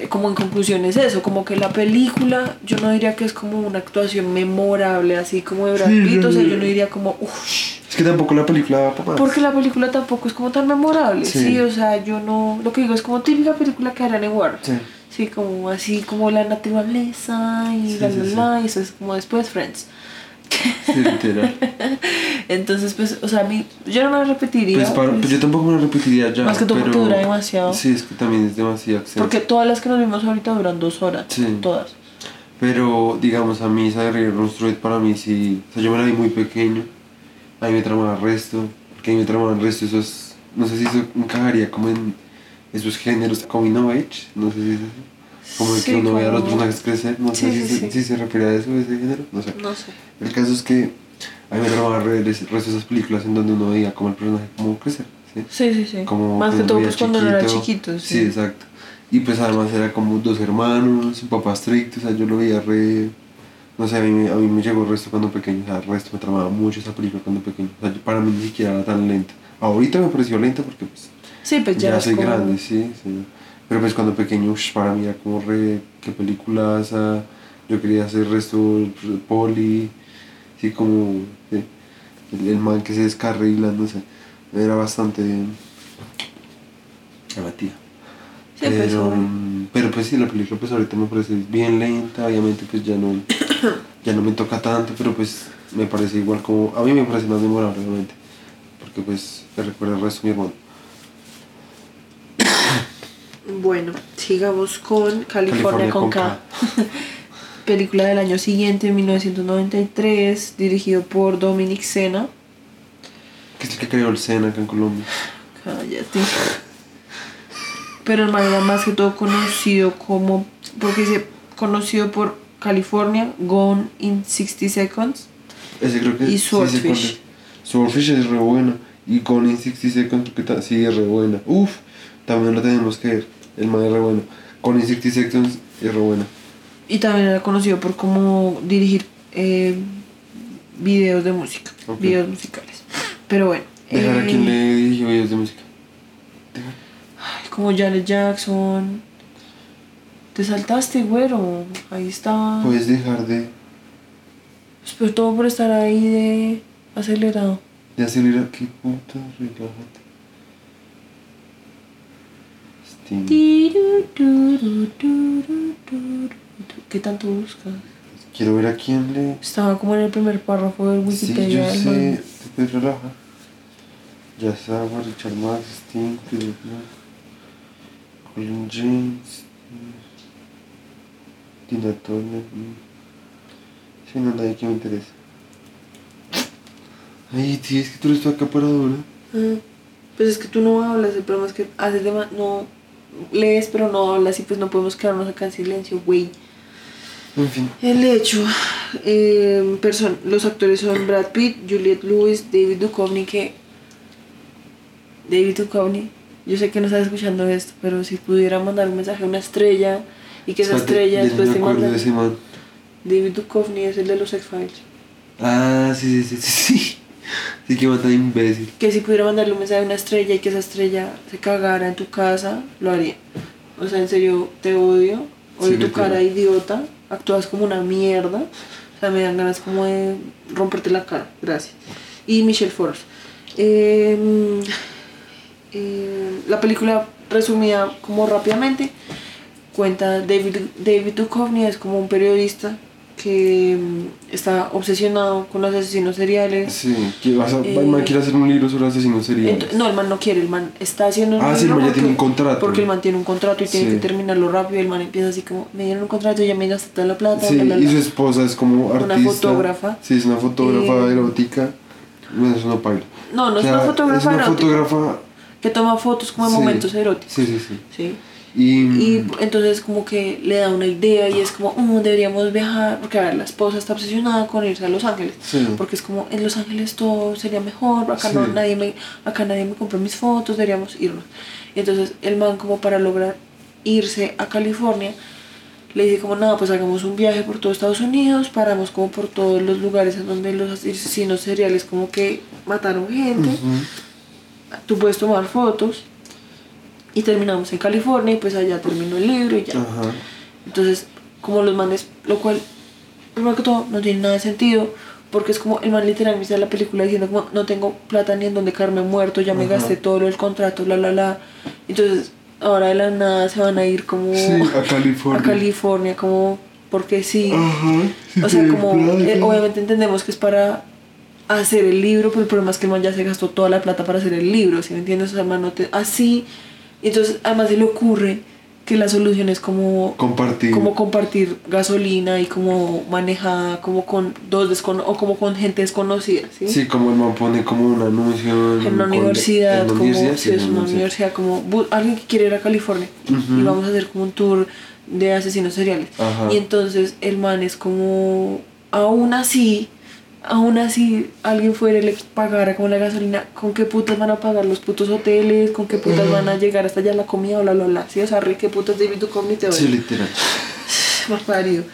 eh, como en conclusión es eso, como que la película, yo no diría que es como una actuación memorable, así como de Brad Sí, Pitt, o sea, yo no diría como, uff, Es que tampoco la película va para más. porque la película tampoco es como tan memorable, Sí. sí. o sea, yo no, lo que digo es como típica película que harán en Warner. Sí. Sí, como así como la naturaleza y Sí, la sí, la sí. la, y eso es como después Friends. Sí, literal. Entonces, pues, o sea, a mí, yo no me la repetiría. Pues, para- pues, yo tampoco me lo repetiría ya. Más que todo porque dura demasiado. Sí, es que también es demasiado porque todas las que nos vimos ahorita duran dos horas. Sí. Todas. Pero, digamos, a mí esa de Street para mí sí... O sea, yo me la vi muy pequeño. A mí me tramaba el resto. Porque a mí me tramaba el resto. Eso es... No sé si eso encajaría como en esos géneros como in age. No sé si es eso. Como el Sí, que uno ve a los como- personajes crecer. No Sí, sé sí, si, si se refiere a eso, a ese género. No sé. No sé. El caso es que a mí me tramaba el re- el resto de esas películas en donde uno veía como el personaje como crecer. ¿sí? Sí, sí, sí. Como Más que cuando todo, pues cuando no era chiquito. Sí. Sí. exacto. Y pues además era como dos hermanos, un papá estricto, o sea, yo lo veía re... No sé, a mí, me- a mí me llegó el resto cuando pequeño, o sea, el resto me tramaba mucho esa película cuando pequeño. O sea, yo- para mí ni siquiera era tan lenta. Ahorita me pareció lenta porque pues Sí, pues ya, ya, soy como- grande, sí, sí. Pero pues cuando pequeño, ush, para mí era como re, qué películas, yo quería hacer resto poli, sí, como sí, el, el man que se descarrila, no sé, era bastante llamativa. Sí, pues, pero, mm, pero pues sí, la película pues ahorita me parece bien lenta, obviamente pues ya no, ya no me toca tanto, pero pues me parece igual como, a mí me parece más memorable obviamente, porque pues me recuerda el resto de mi hermano. Bueno, sigamos con California, California con K. Película del año siguiente, 1993, dirigido por Dominic Sena. Que es el que creó el Sena acá en Colombia. Cállate. Pero el man era más que todo conocido como. Porque dice conocido por California, Gone in 60 Seconds. Ese creo que Y sí Swordfish. es. Swordfish es re buena. Y Gone in 60 Seconds, ¿qué tal? Sí, es re buena. Uf, también la tenemos que ver. El man es re bueno. Gone in 60 Seconds es re buena. Y también era conocido por como dirigir eh, videos de música, videos musicales. Pero bueno. Dejar a eh, quien le dirigió videos de música. Dejar. ay, Como Janet Jackson. Te saltaste, güero. Ahí está. Puedes dejar de, Pues, pero todo por estar ahí de acelerado. de acelerar. ¿Qué puta? Relájate. Sting. ¿Qué tanto buscas? Quiero ver a quién le. Estaba como en el primer párrafo del Sí, Wikipedia. yo del sé. Te relajar. Ya Sawa, Richard Marx, Sting, Colin James, Tina Turner. mm. Sí, no, nadie que me interesa. Ay, tío, es que tú eres tu acaparadora. Ah, Pues es que tú no hablas, el problema es que haces de no lees pero no hablas y pues no podemos quedarnos acá en silencio, güey. En fin. El hecho, eh, person- los actores son Brad Pitt, Juliette Lewis, David Duchovny, que... David Duchovny, yo sé que no estás escuchando esto, pero si pudiera mandar un mensaje a una estrella y que esa estrella después te manda... David Duchovny es el de los X-Files. Ah, sí, sí, sí, sí. Sí, sí que mata imbécil. Que si pudiera mandarle un mensaje a una estrella y que esa estrella se cagara en tu casa, lo haría. O sea, en serio, te odio. Odio Sí, tu cara idiota. Actúas como una mierda. O sea, me dan ganas como de romperte la cara. Gracias. Y Michelle Forbes. Eh, eh, la película resumida como rápidamente cuenta David, David Duchovny es como un periodista que mm, está obsesionado con los asesinos seriales Sí, que vas a, Eh, el man quiere hacer un libro sobre asesinos seriales. No, el man no quiere, el man está haciendo un Ah, sí, el libro man ya porque- tiene un contrato. Porque el man tiene un contrato y tiene que terminarlo rápido. El man empieza así como, me dieron un contrato y ya me gasté toda la plata. Sí, bla, bla, y bla". su esposa es como Una artista. fotógrafa. Sí, es una fotógrafa Eh, erótica. Bueno, eso no paga. No, no O es una fotógrafa Es una erótica, fotógrafa. que toma fotos como de sí. momentos eróticos. Sí, sí, sí. ¿sí? Y, Y entonces como que le da una idea y es como, "Mm, deberíamos viajar, porque a ver, la esposa está obsesionada con irse a Los Ángeles. Sí. Porque es como, en Los Ángeles todo sería mejor, acá, no, nadie me, acá nadie me compra mis fotos, deberíamos irnos. Y entonces el man como para lograr irse a California, le dice como, nada, pues hagamos un viaje por todo Estados Unidos, paramos como por todos los lugares en donde los asesinos seriales como que mataron gente, tú puedes tomar fotos. Y terminamos en California y pues allá terminó el libro y ya. Ajá. Entonces, como los manes, lo cual, primero que todo, no tiene nada de sentido, porque es como el man literal me la película diciendo como no tengo plata ni en donde caerme muerto, ya me Ajá. gasté todo lo del contrato, bla, bla, bla. Entonces, ahora de la nada se van a ir como Sí, a California. a California, como porque sí. Ajá. sí o sea, como, eh, obviamente entendemos que es para hacer el libro, pero el problema es que el man ya se gastó toda la plata para hacer el libro, ¿sí me entiendes? O sea, el man no te- así, y entonces además se le ocurre que la solución es como Compartir. como compartir gasolina y como manejada como con dos descono o como con gente desconocida, ¿sí? Sí, como el man pone como un anuncio En una universidad, en como universidad, sí, es una universidad, como alguien que quiere ir a California y vamos a hacer como un tour de asesinos seriales. Ajá. Y entonces el man es como, aún así, aún así alguien fuera y le pagara como la gasolina, ¿con qué putas van a pagar los putos hoteles? ¿Con qué putas van a llegar hasta allá la comida? Bla, bla, bla. Sí, o sea, Rick, ¿qué putas David Duchovny te Sí, literal. más parido.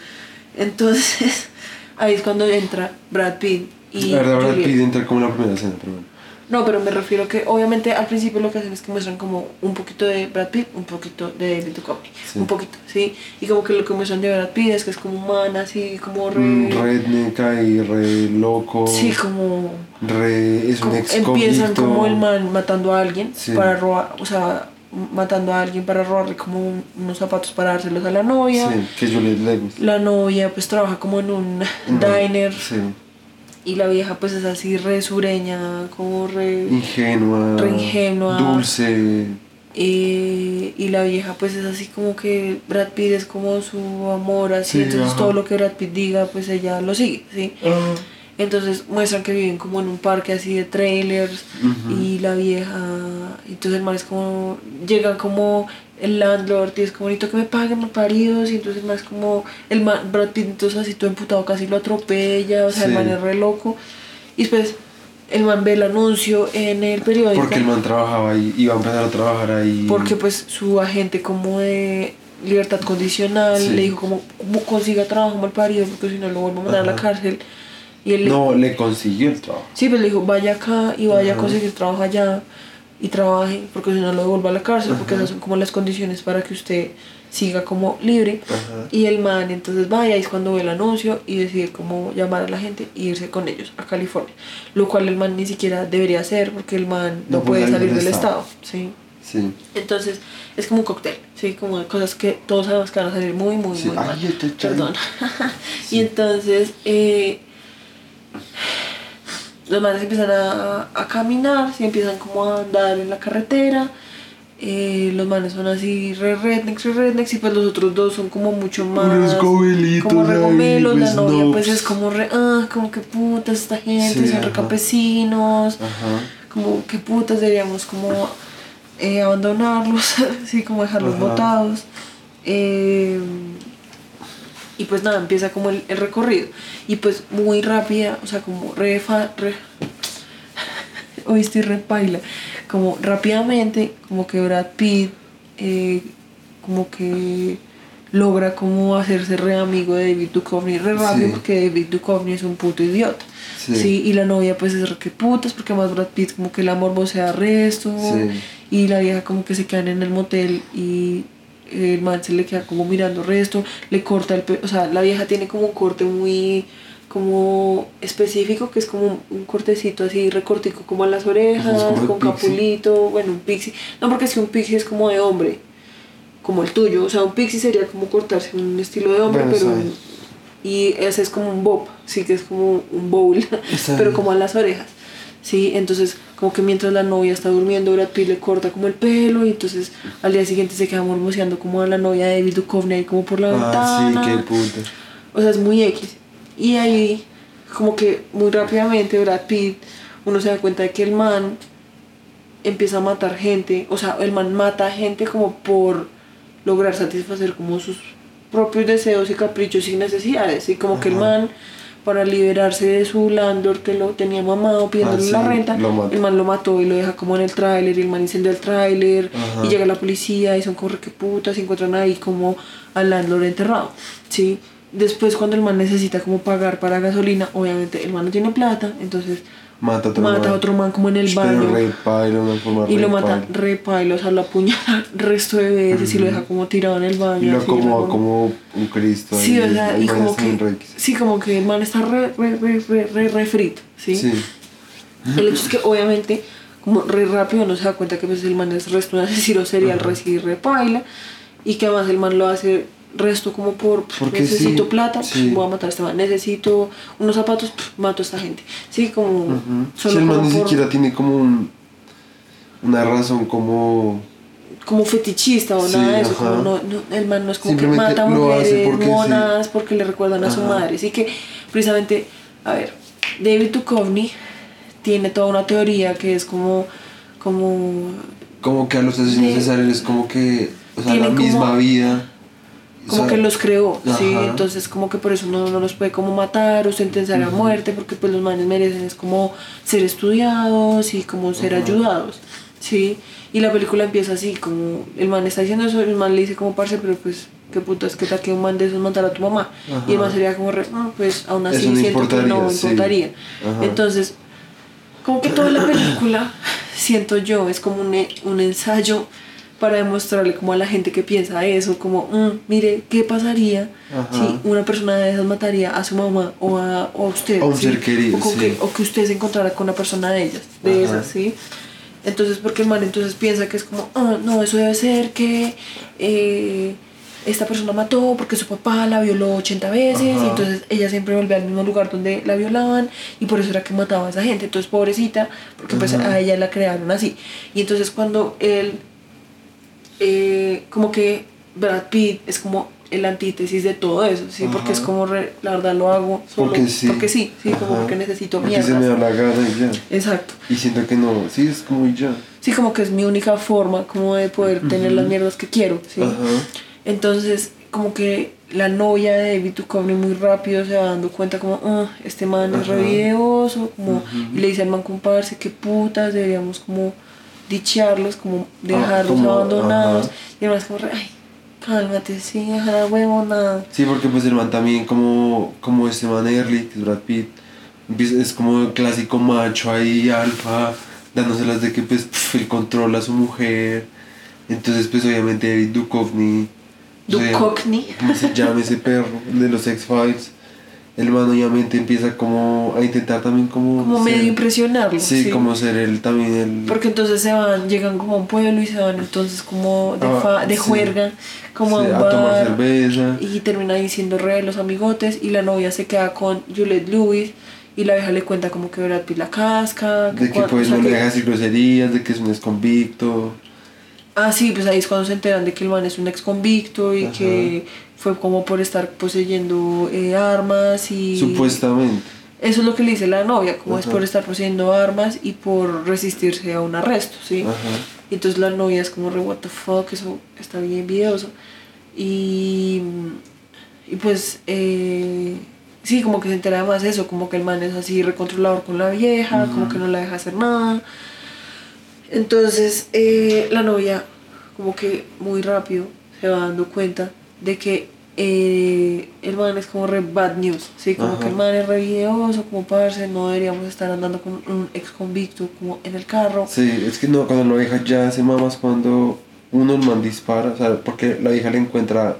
Entonces, ahí es cuando entra Brad Pitt y la verdad, Brad. Pitt entra como la primera escena, pero bueno. No, pero me refiero que obviamente al principio lo que hacen es que muestran como un poquito de Brad Pitt, un poquito de David Duchovny, Sí. un poquito, ¿sí? Y como que lo que muestran de Brad Pitt es que es como humana, así como re... Mm, redneck ahí, re loco. Sí, como... Re, es un ex empiezan como el man matando a alguien Sí. para robar, o sea, matando a alguien para robarle como un- unos zapatos para dárselos a la novia. Sí, que Juliette Lewis. La novia pues trabaja como en un diner Sí. Y la vieja pues es así re sureña, como re... Ingenua. Re ingenua. Dulce. Eh, y la vieja pues es así como que Brad Pitt es como su amor, así, Sí, entonces ajá. todo lo que Brad Pitt diga pues ella lo sigue, ¿sí? Entonces muestran que viven como en un parque así de trailers y la vieja, entonces el man es como, llega como el landlord y es como bonito que me paguen los paridos y entonces es como, el man, Brad Pitt entonces así todo emputado casi lo atropella, o sea el man es re loco y después el man ve el anuncio en el periódico Porque el man trabajaba ahí, iba a empezar a trabajar ahí. porque pues su agente como de libertad condicional Sí. le dijo como "Bu- consiga trabajo mal parido porque si no lo vuelvo a mandar a la cárcel y él No, le consiguió el trabajo. sí pues le dijo vaya acá y vaya a Ajá. conseguir trabajo allá y trabaje porque si no lo devuelvo a la cárcel porque esas son como las condiciones para que usted siga como libre Ajá. y el man entonces vaya y es cuando ve el anuncio y decide cómo llamar a la gente e irse con ellos a California lo cual el man ni siquiera debería hacer porque el man no, No puede salir del estado. estado sí Sí. entonces, es como un cóctel, ¿sí? Como de cosas que todos sabemos que van a salir muy, muy, Sí. muy Ay, mal. este chay. Perdón. Y entonces, eh, los manes empiezan a, a caminar, y empiezan como a andar en la carretera. eh, los manes son así re rednecks, re rednecks, y pues los otros dos son como mucho más. Como re ahí, gomelos, la pues, novia pues es como re, ah, como que putas esta gente, Sí, son re campesinos como que putas deberíamos como eh, abandonarlos, así como dejarlos Ajá. botados. Eh, y pues nada, empieza como el, el recorrido. Y pues muy rápida, o sea, como re... fa- re hoy estoy re paila. Como rápidamente, como que Brad Pitt, eh, como que logra como hacerse re amigo de David Duchovny re rápido Sí. porque David Duchovny es un puto idiota. Sí. Sí. y la novia pues es re que putas porque más Brad Pitt como que el amor vocea resto Sí. y la vieja como que se quedan en el motel y el man se le queda como mirando resto, le corta el pelo, o sea, la vieja tiene como un corte muy como específico que es como un, cortecito así recortico como a las orejas, como con capulito, bueno, un pixie, no porque que un pixie es como de hombre, como el tuyo, o sea, un pixie sería como cortarse un estilo de hombre, Bueno, pero y ese es como un bob, sí que es como un bowl, pero como a las orejas. Sí, entonces como que mientras la novia está durmiendo, Brad Pitt le corta como el pelo y entonces al día siguiente se queda morboseando como a la novia de David Duchovny ahí como por la Ah, ventana. sí, qué puta. O sea, es muy X. Y ahí, como que muy rápidamente, Brad Pitt, uno se da cuenta de que el man empieza a matar gente. O sea, el man mata gente como por lograr satisfacer como sus propios deseos y caprichos y necesidades. Y como que el man, para liberarse de su landlord que lo tenía mamado pidiéndole Ah, sí, la renta, el man lo mató y lo deja como en el tráiler y el man incendia el tráiler y llega la policía y son como re que putas y encuentran ahí como al landlord enterrado, ¿sí? Después cuando el man necesita como pagar para gasolina, obviamente el man no tiene plata, entonces Mata a otro mata man. a otro man como en el Pero baño re paila, una forma y re lo mata paila. re paila, o sea, lo apuñala resto de veces y lo deja como tirado en el baño. Y lo acomoda re- como un Cristo. Sí, ahí, o sea, y como que, re sí, como que el man está re, re, re, re, re, re frito, ¿sí? Sí. El hecho es que obviamente, como re rápido no se da cuenta que pues, el man es resto un asesino serial, Ajá. re, re paila, y que además el man lo hace resto como por pff, Porque necesito sí, plata, pff, sí. voy a matar a este man, necesito unos zapatos, pff, mato a esta gente. Sí, como solo Sí, el man ni por- siquiera tiene como un, una razón como... como fetichista o Sí, nada de eso, como no, no- el man no es como que mata mujeres porque sí. monas porque le recuerdan a su madre. Así que precisamente, a ver, David Duchovny tiene toda una teoría que es como, como Como que a los asesinos de es como que... O sea, la como- misma o como sea, que los creó, ¿sí? Entonces como que por eso no, no los puede como matar o sentenciar a muerte, porque pues los manes merecen es como ser estudiados y como ser ayudados, ¿sí? Y la película empieza así, como el man está diciendo eso, el man le dice como parce, pero pues qué putas, que tal que un man de esos matara a tu mamá. Y el man sería como, re, "No, pues aún así no siento que no importaría, sí. importaría. Ajá. Entonces como que toda la película, siento yo, es como un, un ensayo para demostrarle como a la gente que piensa eso, como, "Mm, mire, ¿qué pasaría Ajá. si una persona de esas mataría a su mamá o a, o a usted? A un ¿sí? ser querido, o, sí. que, o que usted se encontrara con una persona de ellas, de Ajá. esas, ¿sí? Entonces, porque el man entonces piensa que es como, ah, no, eso debe ser que eh, esta persona mató porque su papá la violó 80 veces Ajá. y entonces ella siempre volvía al mismo lugar donde la violaban y por eso era que mataba a esa gente. Entonces, pobrecita, porque pues a ella la crearon así. Y entonces cuando él, eh, como que Brad Pitt es como el antítesis de todo eso, ¿sí? Porque es como, re- la verdad lo hago solo Porque sí. porque sí, sí, como porque necesito Porque se me da la gana y ya. Exacto. Y siento que no, sí, es como y ya. Sí, como que es mi única forma como de poder tener las mierdas que quiero, ¿sí? Ajá. Entonces, como que la novia de David Duchovny muy rápido se va dando cuenta como, "Ah, este man es Ajá. re videoso, como, y le dice al man comparse, qué putas, deberíamos como dichearlos, como dejarlos como, abandonados. ajá. Y es como, ay, cálmate, sí, deja la huevonada. Sí, porque pues el man también como, como este man Early, que es Brad Pitt, empieza- es como el clásico macho ahí, alfa, dándoselas de que pues pf, él controla a su mujer. Entonces pues obviamente David Duchovny, o sea, Duchovny. ¿cómo se llama ese perro? De los X-Files. El man obviamente empieza como a intentar también como... Como ser- medio impresionarlo. Sí, como ser él también el... Porque entonces se van, llegan como a un pueblo y se van entonces como de, Ah, fa- de sí. juerga, como sí, a un a tomar cerveza. Y termina diciendo re de los amigotes y la novia se queda con Juliette Lewis y la vieja le cuenta como que Brad Pitt la casca. De que pues o sea no que- le deja decir groserías, de que es un desconvicto. Ah, sí, pues ahí es cuando se enteran de que el man es un ex convicto y Ajá. que fue como por estar poseyendo eh, armas y... Supuestamente. Eso es lo que le dice la novia, como es por estar poseyendo armas y por resistirse a un arresto, ¿sí? Ajá. Y entonces la novia es como re what the fuck, eso está bien videoso. Y, y pues eh, sí, como que se entera más eso, como que el man es así recontrolador con la vieja, como que no la deja hacer nada. Entonces eh, la novia como que muy rápido se va dando cuenta de que eh, el man es como re bad news, ¿sí? Como Ajá. que el man es re videoso, como parce, no deberíamos estar andando con un ex convicto como en el carro. Sí, es que no, cuando la hija ya se mamas cuando uno el man dispara, o sea, porque la hija le encuentra,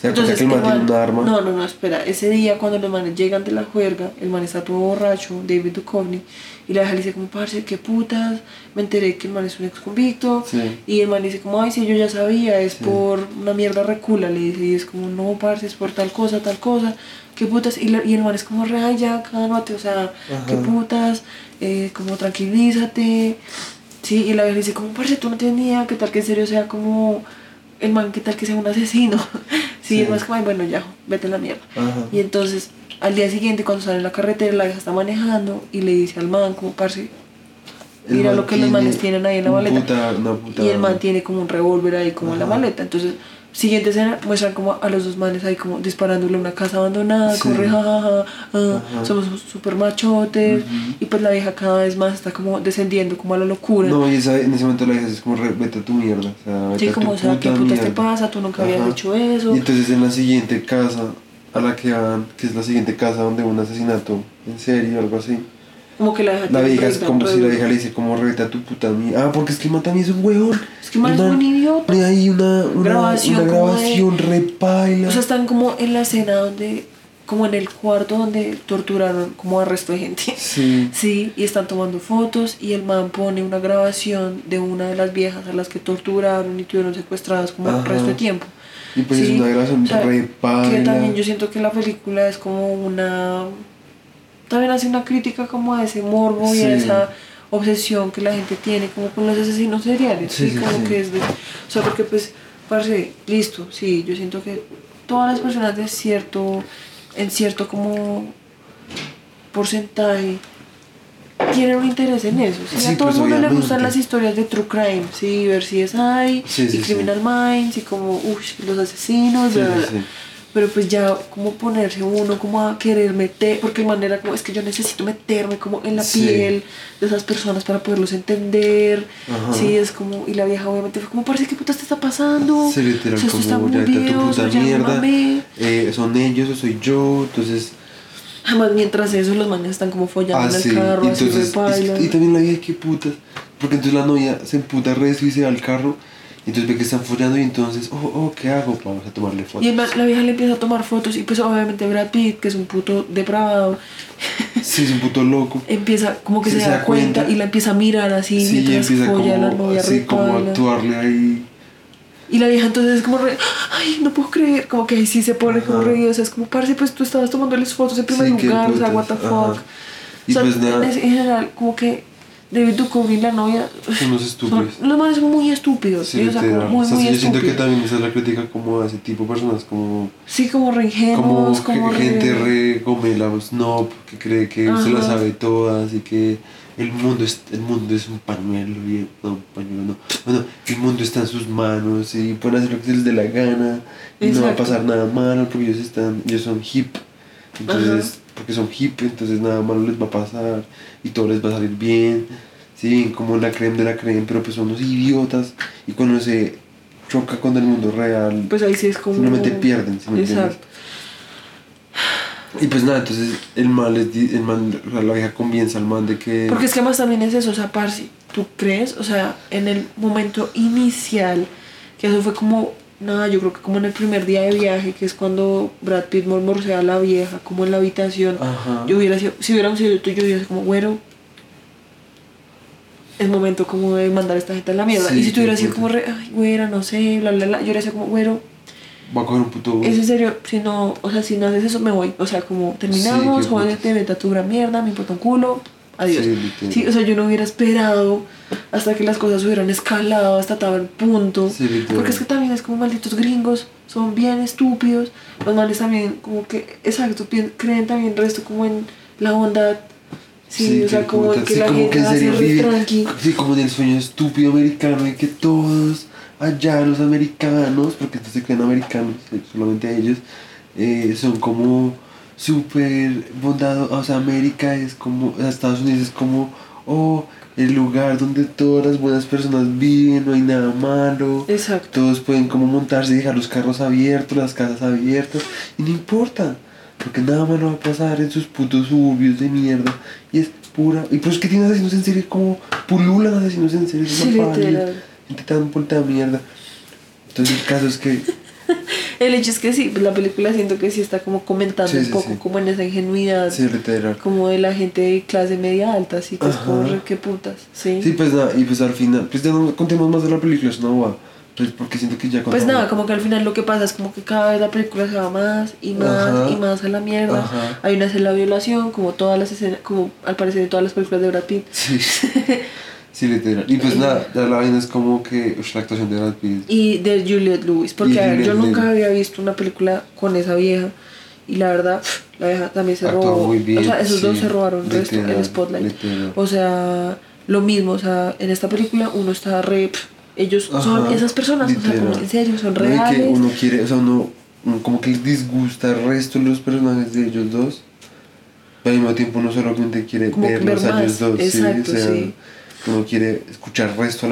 se cuenta que el man tiene un arma. No, no, no, espera. Ese día cuando los manes llegan de la juerga, el man está todo borracho, David Duchovny, y la hija le dice como, parce, qué putas, me enteré que el man es un ex convicto. Sí. Y el man dice como, ay, sí, yo ya sabía, es Sí. por una mierda recula, le dice, y es como, no, parce, es por tal cosa, tal cosa, qué putas. Y, la- y el man es como, re, ay, ya, cálmate, o sea, qué Ajá. putas, eh, como tranquilízate. Sí, y la vieja le dice como, parce, tú no tienes ni idea, qué tal que en serio sea como el man, qué tal que sea un asesino. sí, Sí. es como, ay, bueno, ya, vete a la mierda. Ajá. Y entonces, al día siguiente, cuando sale en la carretera, la vieja está manejando y le dice al man, como, parce, El mira lo que los manes tienen ahí en la maleta. puta- una puta- Y el man tiene como un revólver ahí como en la maleta. Entonces, siguiente escena, muestran como a los dos manes ahí como disparándole a una casa abandonada, Sí. corre, jajaja, ah, somos súper machotes. Y pues la vieja cada vez más está como descendiendo como a la locura. No, y esa, en ese momento la hija es como, re, vete a tu mierda. O sea, vete sí, a tu como, o sea, ¿qué puta putas te pasa? Tú nunca habías hecho eso. Y entonces en la siguiente casa a la que van, que es la siguiente casa donde hubo un asesinato en serie o algo así. Como que la vieja La vieja es como si la vieja le dice como revete a tu puta mierda. Ah, porque es que el man también es un huevón. Es que el man El es un idiota. Pone ahí una, una Grabación una como de- grabación repaila. O sea, están como en la escena donde, como en el cuarto donde torturaron como al resto de gente. sí. Sí, y están tomando fotos y el man pone una grabación de una de las viejas a las que torturaron y tuvieron secuestradas como el Ajá. resto de tiempo. Y pues es una grabación o sea, re paila. Que también yo siento que la película es como una... También hace una crítica como a ese morbo y a esa obsesión que la gente tiene como con los asesinos seriales. Sí, como que es de... O sea, porque pues, parce, listo, sí, yo siento que todas las personas de cierto, en cierto como porcentaje tienen un interés en eso. ¿sí? Sí, a todo pues, el mundo le gustan las historias de True Crime, sí, ver si es hay, y. Criminal Minds, y como, uff, los asesinos, Sí, bla, bla, sí, bla. Pero pues ya como ponerse uno como a querer meter, porque de manera como es que yo necesito meterme como en la Sí. piel de esas personas para poderlos entender. Ajá. Sí, es como, y la vieja obviamente fue como, parece que puta te está pasando. Sí, literal, O sea, esto está como muy ya a tu puta mierda. mamé". eh, son ellos o soy yo. Entonces, Además, mientras eso, los manes están como follando en el carro, y, así entonces, repaila. y, y también la vieja, qué putas. Porque entonces la novia se emputa resto y se va al carro. Y entonces ve que están follando y entonces, oh, oh, ¿qué hago? Vamos a tomarle fotos. Y man- la vieja le empieza a tomar fotos y pues obviamente Brad Pitt, que es un puto depravado, Sí, es un puto loco. empieza como que Sí, se, se da da cuenta, cuenta. y la empieza a mirar así Sí, mientras empieza folla a la como, novia así como actuarle ahí. Y la vieja entonces es como re, ay, no puedo creer, como que ahí sí se pone como re, o sea, es como, parce, pues tú estabas tomándoles fotos en primer Sí, lugar, o sea, what the fuck. Y o sea, pues nada. en general, como que David Duchovny y la novia, Son unos estúpidos. son, los manes son muy estúpidos, Sí, o sea, como muy, O sea, muy sí, yo siento que también esa es la crítica como a ese tipo de personas, como, Sí, como re como, ingenuos, como, ge- re- gente re gomela, snob, que cree que se Ajá. sabe todas y que el mundo es, el mundo es un pañuelo, y, no, un pañuelo no. Bueno, el mundo está en sus manos y pueden hacer lo que se les dé la gana y no va a pasar nada malo porque ellos están, ellos son hip. Entonces, porque son hip, entonces nada malo les va a pasar y todo les va a salir bien. Sí, como la creme de la creme, pero pues son unos idiotas y cuando se choca con el mundo real, Pues ahí sí es como... simplemente pierden. Exacto. Y pues nada, entonces el man, les di- el man, la vieja conviene al man de que... Porque es que además también es eso, o sea, parce, ¿tú crees? O sea, en el momento inicial, que eso fue como, nada, yo creo que como en el primer día de viaje, que es cuando Brad Pitt mormorsea a la vieja, como en la habitación, Ajá. yo hubiera sido, si hubiéramos sido tú, yo hubiera sido como, güero, es momento como de mandar a esta gente a la mierda. Sí, y si tú hubieras sido como, re, ay, güera, no sé, bla, bla, bla, yo hubiera sido como, güero, Va a coger un puto es en serio, si no, o sea, si no haces eso, me voy. O sea, como terminamos, qué jódete, vete a tu gran mierda, me importa un culo, adiós. Sí. Sí, o sea, yo no hubiera esperado hasta que las cosas hubieran escalado hasta tal punto. Sí, porque es que también es como malditos gringos, son bien estúpidos. Los males también, como que, exacto, creen también resto como en la bondad. Sí, o sea, como puta. que Sí, la como gente que en serio vive- tranqui. Sí, como en el sueño estúpido americano y que todos allá los americanos, porque estos se creen americanos, eh, solamente ellos, eh, son como súper bondados, o sea, América es como, o sea, Estados Unidos es como, oh, el lugar donde todas las buenas personas viven, no hay nada malo. Exacto. Todos pueden como montarse y dejar los carros abiertos, las casas abiertas, y no importa, porque nada malo va a pasar en sus putos suburbios de mierda, y es pura, y pues que tienen asesinos en serie como pululan asesinos en serie, Sí, gente tan de mierda. Entonces el caso es que, El hecho es que sí, pues la película siento que sí está como comentando Sí, un sí, poco sí. como en esa ingenuidad. como de la gente de clase media alta, así que es como Ajá. qué putas, ¿sí? Sí, pues nada, y pues al final, pues ya no contemos más de la película, es una boba, pues porque siento que ya Pues nada, como que al final lo que pasa es como que cada vez la película se va más y más Ajá. y más a la mierda. Ajá. Hay una escena de violación, como todas las escenas, como al parecer en todas las películas de Brad Pitt. Sí, sí, literal. Y pues nada, ya la vaina es como que ush, la actuación de Brad Pitt. Y de Juliette Lewis, porque a ver, yo nunca Lewis. había visto una película con esa vieja y la verdad, la vieja también se Actúa robó. muy bien, o sea, esos dos sí, se robaron literal, el spotlight. literal. O sea, lo mismo, o sea, en esta película uno está re. ellos son Ajá, esas personas, o sea, como literal. en serio, son No, reales. que uno quiere, o sea, uno, uno como que les disgusta el resto de los personajes de ellos dos. Pero al mismo tiempo uno solamente quiere ver a ellos más, dos. exacto, sí, o sea, sí. Uno quiere escuchar el resto a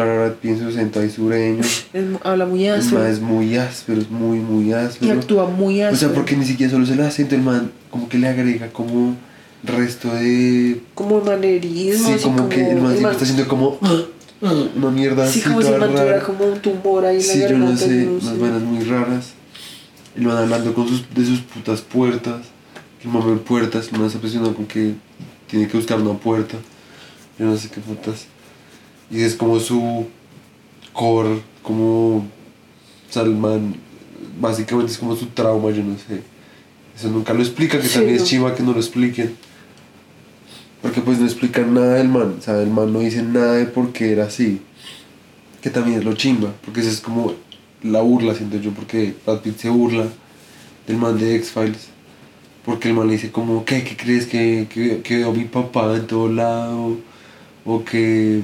en su acento ahí sureño. Es- habla muy El áspero. es muy áspero, es muy, muy Y áspero. actúa muy O áspero. sea, porque ni siquiera solo es el acento, el man como que le agrega como resto de Como manerismo. Sí, como, que el man siempre está haciendo como una mierda Sí, así como si mantuviera como un tumor ahí en Sí, la yo no sé, unas sé. vainas muy raras. El man hablando con sus, de sus putas puertas. El man puertas, el man se obsesionado con que tiene que buscar una puerta. Yo no sé qué putas. Y es como su core, como. O sea, el man, básicamente es como su trauma, yo no sé. Eso nunca lo explica, que Sí, también no. es chiva que no lo expliquen. Porque pues no explican nada del man, o sea, el man no dice nada de por qué era así. Que también es lo chimba, porque esa es como la burla, siento yo, porque Brad Pitt se burla del man de X-Files. Porque el man le dice como, ¿qué, qué crees que, que, que veo a mi papá en todo lado? O que,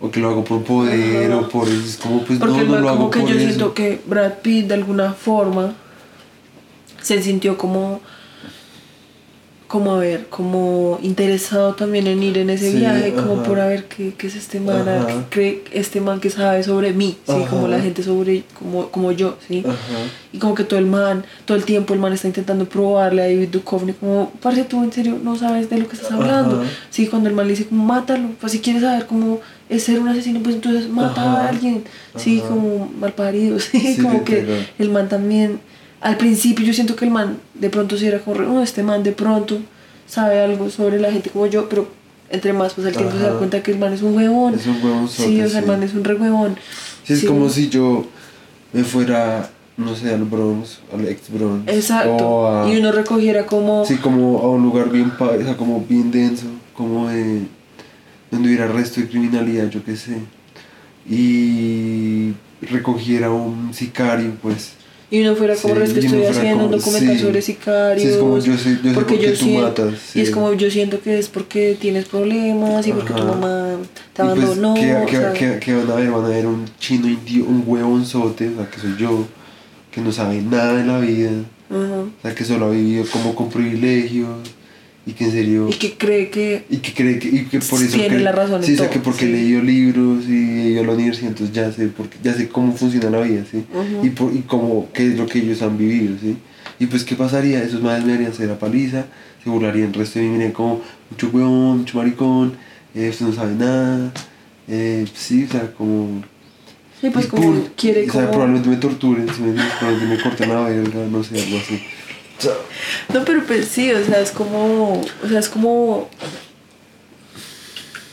o que lo hago por poder, Ajá. o por. Es como, pues Porque no, no lo como hago que por yo eso. siento que Brad Pitt de alguna forma se sintió como como a ver, como interesado también en ir en ese Sí, viaje, como ajá. por a ver qué, qué es este man, a- qué cree este man que sabe sobre mí, ¿sí? Como Ajá. la gente sobre, como, como yo, ¿sí? Ajá. Y como que todo el man, todo el tiempo el man está intentando probarle a David Duchovny como, parce, tú en serio no sabes de lo que estás hablando. Sí, cuando el man le dice como, mátalo, pues si quieres saber cómo es ser un asesino, pues entonces mata Ajá. a alguien. Sí, Ajá. como mal parido, sí, Sí, como que el man también, al principio yo siento que el man de pronto sí era como, no, este man de pronto sabe algo sobre la gente como yo, pero entre más pasa el tiempo se da cuenta que el man es un huevón. Es un huevón Sí, o sea, el man es un re huevón. Sí, es Sí. como si yo me fuera, no sé, al Bronx, al ex Bronx. Exacto. A, Y uno recogiera como... Sí, como a un lugar bien, o sea, como bien denso, como de donde hubiera resto de criminalidad, yo qué sé. Y recogiera un sicario, pues. Y uno fuera como, Sí, es que estoy haciendo un documental sí. sobre sicarios. Sí, es como yo sé, yo sé porque por qué yo tú siento, matas. Y es como yo siento que es porque tienes problemas y porque tu Ajá. mamá te pues, abandonó. ¿qué, o qué- sea, qué- qué van a ver? Van a ver un chino indio, un huevonzote, o sea, que soy yo, que no sabe nada de la vida, ajá. o sea, que solo ha vivido como con privilegios, y que en serio... Y que cree que Y que cree que, y que por eso Tiene cree- la razón en sí, o sea, todo, que porque sí. leído libros y ido a la universidad, entonces ya sé, porque, ya sé cómo funciona la vida, ¿sí? Ujú. y, por, y cómo, qué es lo que ellos han vivido, ¿sí? Y pues, ¿qué pasaría? Esos madres me harían hacer la paliza, se burlarían el resto de mí, miren como mucho huevón, mucho maricón, eh, usted no sabe nada, eh, sí, o sea, como... sí, pues y como pum, quiere o sea, como... probablemente me torturen, ¿sí me probablemente me corten la verga, no sé, algo así. No, pero pues sí, o sea, es como, o sea, es como,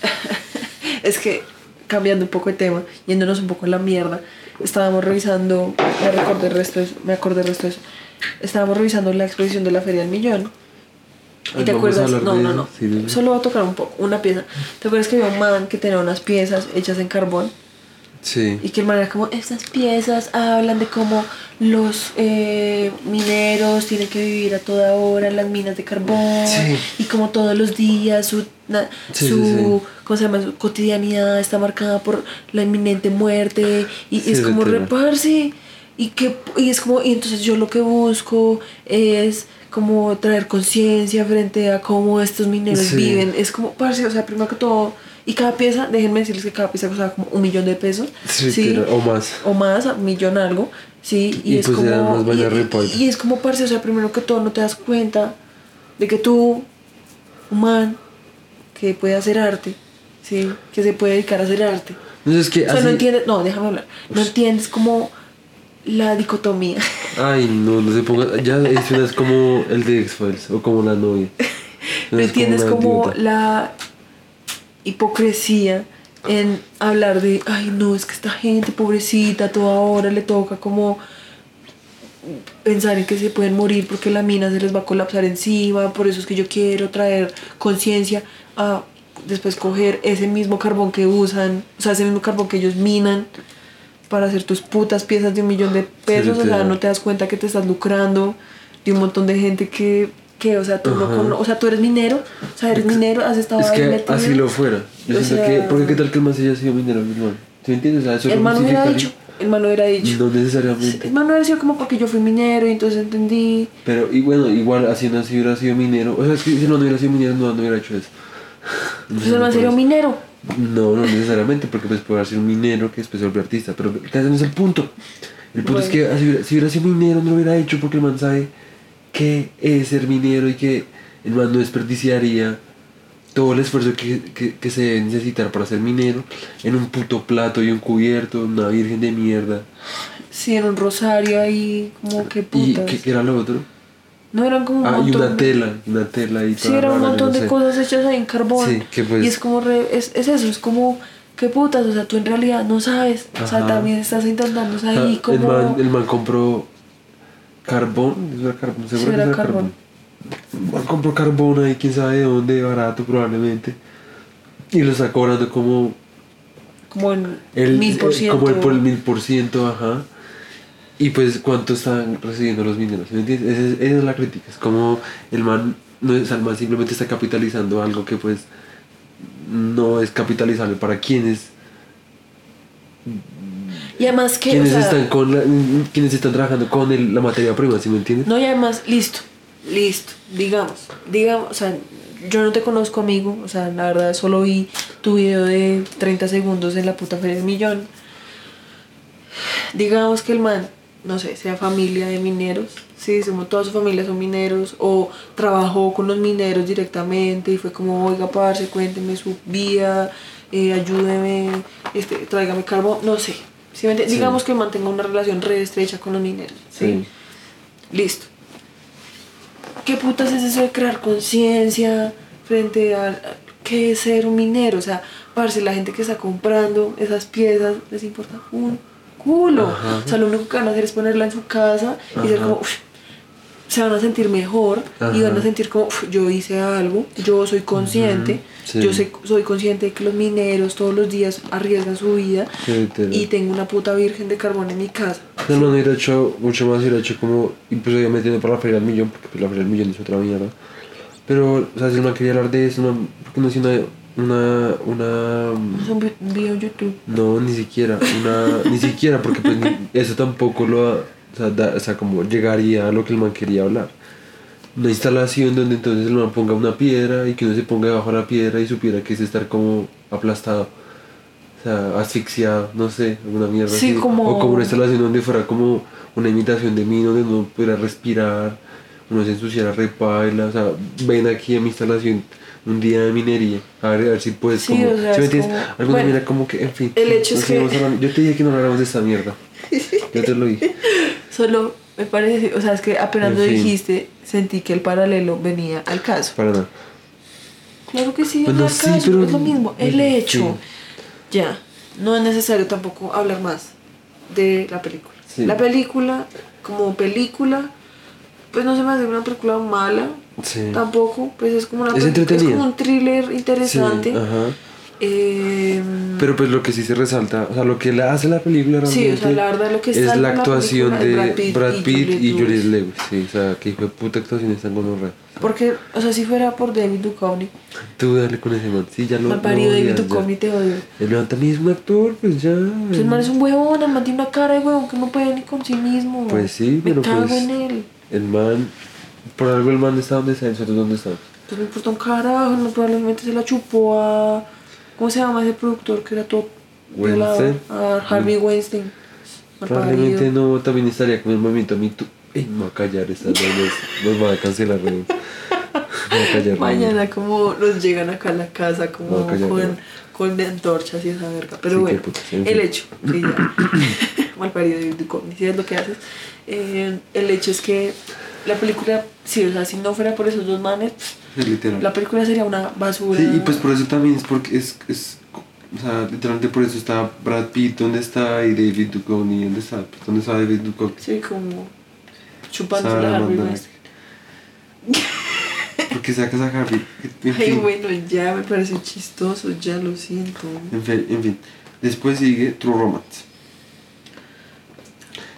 es que cambiando un poco de tema, yéndonos un poco en la mierda, estábamos revisando, me recordé el resto de eso, me acordé el resto de eso, estábamos revisando la exposición de la Feria del Millón. ¿Y Ay, te a acuerdas? No, no, no. sí. Solo voy a tocar un poco, una pieza. ¿Te acuerdas que había un man que tenía unas piezas hechas en carbón? Sí. Y que el man era como, estas piezas hablan de cómo los eh, mineros tienen que vivir a toda hora en las minas de carbón. Sí. Y como todos los días su, na- Sí, su. ¿cómo se llama? su cotidianidad está marcada por la inminente muerte. Y es como reparse. Y, que, y es como, y entonces yo lo que busco es como traer conciencia frente a cómo estos mineros viven. Es como, parce, o sea, primero que todo, y cada pieza, déjenme decirles que cada pieza costaba como un millón de pesos. Sí, Sí, o más. o más, un millón algo, sí, y, Y es pues como, y- y, y es como, parce, o sea, primero que todo no te das cuenta de que tú, un man, que puede hacer arte, sí, que se puede dedicar a hacer arte. No es que O sea, así... no entiendes, no, déjame hablar, no entiendes como la dicotomía. Ay, no, no se ponga. Ya eso es como el de X-Files o como la novia. ¿No Es entiendes como la hipocresía en hablar de, ay no, es que esta gente pobrecita, toda hora le toca como pensar en que se pueden morir porque la mina se les va a colapsar encima, por eso es que yo quiero traer conciencia a después coger ese mismo carbón que usan, o sea, ese mismo carbón que ellos minan para hacer tus putas piezas de un millón de pesos, o sea, no te das cuenta que te estás lucrando de un montón de gente que, que o sea, tú no cono- o sea, tú eres minero, o sea, eres minero, has estado Es ahí que metido. así lo fuera. Yo O siento sea- que. Porque qué tal que el más haya sido minero, mi hermano. ¿Sí me entiendes? O sea, eso El no man hubiera dicho, el man hubiera dicho. No necesariamente. El man hubiera sido como porque yo fui minero y entonces entendí. Pero, y bueno, igual así no si hubiera sido minero. O sea, es que si no hubiera sido minero, no, no hubiera hecho eso. Pues el man sería un minero. No, no necesariamente, porque pues puede haber sido un minero que después se volvió artista, pero ese no es el punto. El punto es que así hubiera- si hubiera sido minero no lo hubiera hecho porque el man sabe qué es ser minero y que el man no desperdiciaría todo el esfuerzo que, que, que se debe necesitar para ser minero en un puto plato y un cubierto, una virgen de mierda. Sí, en un rosario ahí, como que ¿Y putas. qué, qué era lo otro? No eran como un Ah, y montón. una tela, una tela y Sí, era un montón no de sé. cosas hechas ahí en carbón. Sí, que pues- Y es como, re- es, es eso, es como, qué putas, o sea, tú en realidad no sabes. O sea, Ajá. también estás intentando Ah, ahí el, como... man, el man compró carbón, ¿eso era carbón? ¿Seguro Sí, que era era carbón. Man compró carbón ahí, quién sabe de dónde, barato probablemente. Y lo está cobrando como Como el, mil por ciento. como el por el mil por ciento, ajá. Y pues, ¿cuánto están recibiendo los mineros? ¿Me entiendes? Esa es, esa es la crítica. Es como el man, no es, el man simplemente está capitalizando algo que pues no es capitalizable para quienes Y además que, o quienes sea, están con la- quienes están trabajando con el- la materia prima, ¿sí me entiendes? no, y además, listo. listo, digamos, digamos, o sea, yo no te conozco, amigo, o sea, la verdad solo vi tu video de 30 segundos en la puta Feria del Millón. Digamos que el man, no sé, sea familia de mineros, sí, somos, toda su familia son mineros, o trabajó con los mineros directamente y fue como, oiga, parce, cuénteme su vida, eh, ayúdeme, este, tráigame carbón, no sé. ¿Sí me entiende? Sí. Digamos que mantenga una relación re estrecha con los mineros, ¿sí? Sí. Listo. ¿Qué putas es eso de crear conciencia frente a, qué es ser un minero? O sea, parce, la gente que está comprando esas piezas les importa un culo. Ajá. O sea, lo único que van a hacer es ponerla en su casa y ser como, "Uf", se van a sentir mejor y Ajá. van a sentir como, "Uf, yo hice algo, yo soy consciente, Ujú, sí. yo sé- soy consciente de que los mineros todos los días arriesgan su vida y tengo una puta virgen de carbón en mi casa. No, no, no hubiera hecho mucho más, hubiera hecho como. Y pues obviamente no para la feria del millón, porque pues la feria del millón es otra mierda. Pero, o sea, si man quería hablar de eso, no, porque no hacía una. una. una Es un vi- video YouTube. no, ni siquiera. Una, ni siquiera, porque pues eso tampoco lo. ha- O sea, da- o sea, como llegaría a lo que el man quería hablar. Una instalación donde entonces el man ponga una piedra y que uno se ponga debajo de la piedra y supiera que es estar como aplastado. O sea, asfixiado, no sé, alguna mierda Sí, así. como- O como una instalación donde fuera como una imitación de mí, donde uno pudiera respirar, uno se ensuciara repaila. O sea, ven aquí a mi instalación un día de minería, a ver, a ver si puedes Sí, como... o sea, ¿sí me es entiendes? como- Alguna bueno, mira como que, en fin. el hecho no es que-. Yo te dije que no habláramos de esta mierda. Yo te lo dije. Solo me parece, o sea, es que apenas En lo fin. dijiste, sentí que el paralelo venía al caso. Nada. Claro que sí, Bueno, venía al sí, caso, pero- es lo mismo. El sí. hecho, ya, no es necesario tampoco hablar más de la película. Sí. La película, como película, pues no se me hace una película mala, tampoco, pues es como una Es peli- entretenida. como un thriller interesante. Ajá. Eh, Pero pues lo que sí se resalta, o sea, lo que le hace la película Sí, realmente o sea, la verdad, lo que es la la actuación película de Brad Pitt, y Juliette Lewis. Lewis. Sí, o sea, que de puta actuación están con horror. porque, o sea, si fuera por David Duchovny, Tú dale con ese man. Sí, ya lo. mal parido lo David. Duchovny te odio. El man también es un actor, pues ya. Pues el man es un huevón, el man tiene una cara de huevón que no puede ni con sí mismo. Pues sí, Me pero cago pues- en él. El man. Por algo el man está donde está, nosotros dónde estamos. Pues me importa un carajo, no, probablemente se la chupó a... ¿Cómo se llama ese productor que era todo? Weinstein. A Harvey Weinstein. Mal Probablemente no, también estaría con el movimiento Me Too. Ey, me voy a callar estas vainas. Nos van a cancelar, a callar. Mañana como nos llegan acá a la casa como con, con antorchas y esa verga. Pero Sí, bueno, qué putas, en el hecho, ya, mal parido si es lo que haces. Eh, el hecho es que la película, sí, o sea, si no fuera por esos dos manes, literal. la película sería una basura. Sí, y pues por eso también es porque es, es o sea, literalmente por eso está Brad Pitt, ¿dónde está? Y David Duchovny, ¿dónde está? Pues, ¿Dónde está David Duchovny? Sí, como chupando la Harvey. Weinstein. Porque sacas a Harvey. En Ay, bueno, ya me parece chistoso, ya lo siento. en fin, en fin. Después sigue True Romance.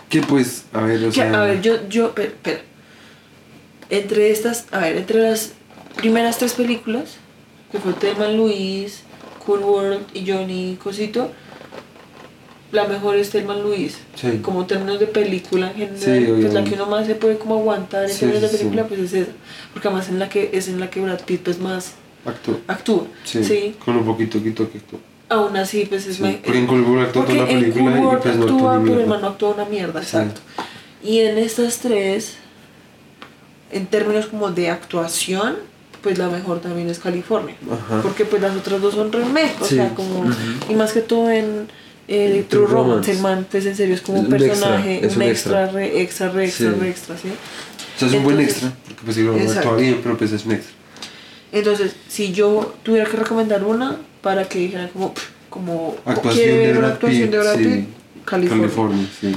Que pues, a ver, o Que, sea... a ver, yo, yo, espera, espera. Entre estas, a ver, entre las primeras tres películas, que fue Thelma Luis, Cool World y Johnny Cosito, la mejor es Thelma Luis. Sí. Como términos de película en general, Sí, pues la que uno más se puede como aguantar en Sí, términos de película, pues es esa. Porque además en la que, es en la que Brad Pitt pues más Actúa. actúa. Sí. Con un poquito, quito, quito. Aún así, pues es Sí, me- porque en Cool World porque toda la película y pues no actuó actúa, pero el mierda. man no actúa una mierda, exacto. Y en estas tres, en términos como de actuación, pues la mejor también es California. Ajá. Porque pues las otras dos son remake, o Sí. sea, como... Y más que todo en eh, True Romance, Romance. el man, pues en serio es como un Un extra, personaje, es un un extra, extra. re extra, re extra, Sí. re extra, ¿sí? O sea, es un buen Entonces- extra. Porque pues Exacto. actúa bien, pero pues es un extra. Entonces, si yo tuviera que recomendar una para que dijeran como, como Actuación quiere de ver una actuación de Brad sí. California. California, sí.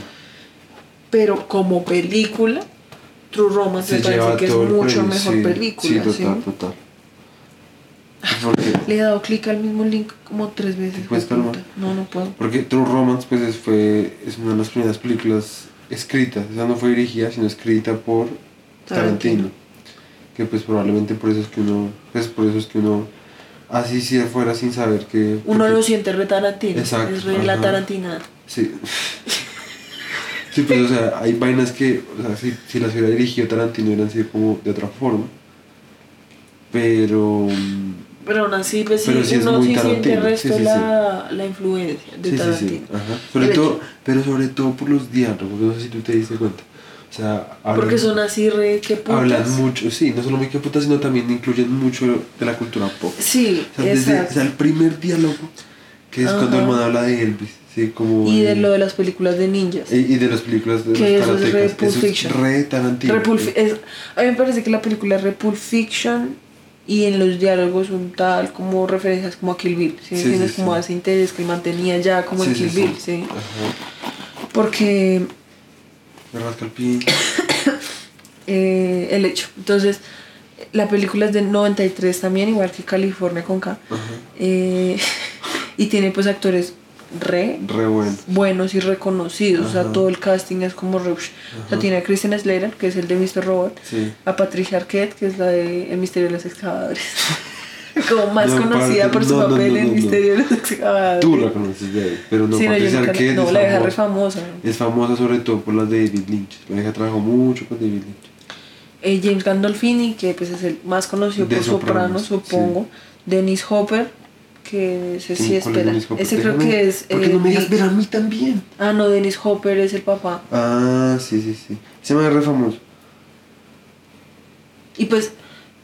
Pero como película, True Romance me parece que es mucho mejor sí. película. Sí, ¿sí? total, total. Porque, Le he dado clic al mismo link como tres veces. ¿Te puedes. No, no puedo. porque True Romance pues es, fue, es una de las primeras películas escritas. Esa no fue dirigida, sino escrita por Tarantino. Tarantino. Que pues probablemente por eso es que uno, pues por eso es que uno, así si fuera sin saber que... Uno porque- lo siente re Tarantino. Exacto, Es re la. Tarantina. Sí. Sí, pues, o sea, hay vainas que, o sea, si, si las hubiera dirigido Tarantino hubieran sido como de otra forma. Pero. mm, Pero aún así, pues Pero sí uno sí siente el resto sí, sí, la, la influencia de Tarantino. sí. Ajá. Sobre todo, pero sobre todo por los diálogos, no sé si tú te diste cuenta. O sea, hablan, Porque son así re que putas. hablan mucho, sí, no solo muy que putas, sino también incluyen mucho de la cultura pop. Sí, O sea, desde o sea, el primer diálogo, que es cuando el man habla de Elvis, sí, como. Y de lo de las películas de ninjas. y, y de las películas de Que los eso es re. Pulp Eso es Fiction. re Tarantino. Es- a mí me parece que la película es Repul Fiction y en los diálogos son tal como referencias como a Kill Bill, ¿sí? Sí, sí, como a ese interés que él mantenía ya como en Kill. Bill, ¿sí? Ajá. Porque Me rasca el pie. eh, el hecho. Entonces, la película es del 93 también, igual que California con K. Eh, y tiene pues actores re Re bueno. buenos y reconocidos. O sea, Ajá. todo el casting es como rush. O sea, Ajá. tiene a Christian Slater, que es el de Mr. Robot. Sí. A Patricia Arquette, que es la de El misterio de los excavadores. como más No, conocida parce, por su no, papel no, en. Misterio de los excavadores. Tú la conoces de ahí, pero no, Sí, Patricia Arquette no, es la deja re famosa. Es famosa sobre todo por las de David Lynch. La vieja trabajó mucho con David Lynch. Eh, James Gandolfini, que pues es el más conocido De por Soprano, Sopranos, supongo. Dennis Hopper, que ese sí ¿Cuál es espera. Ese creo que es. ¿Por qué eh, no me Dick. ver a mí también? Ah, no, Dennis Hopper es el papá. Ah, sí, sí, sí. Se me re famoso. Y pues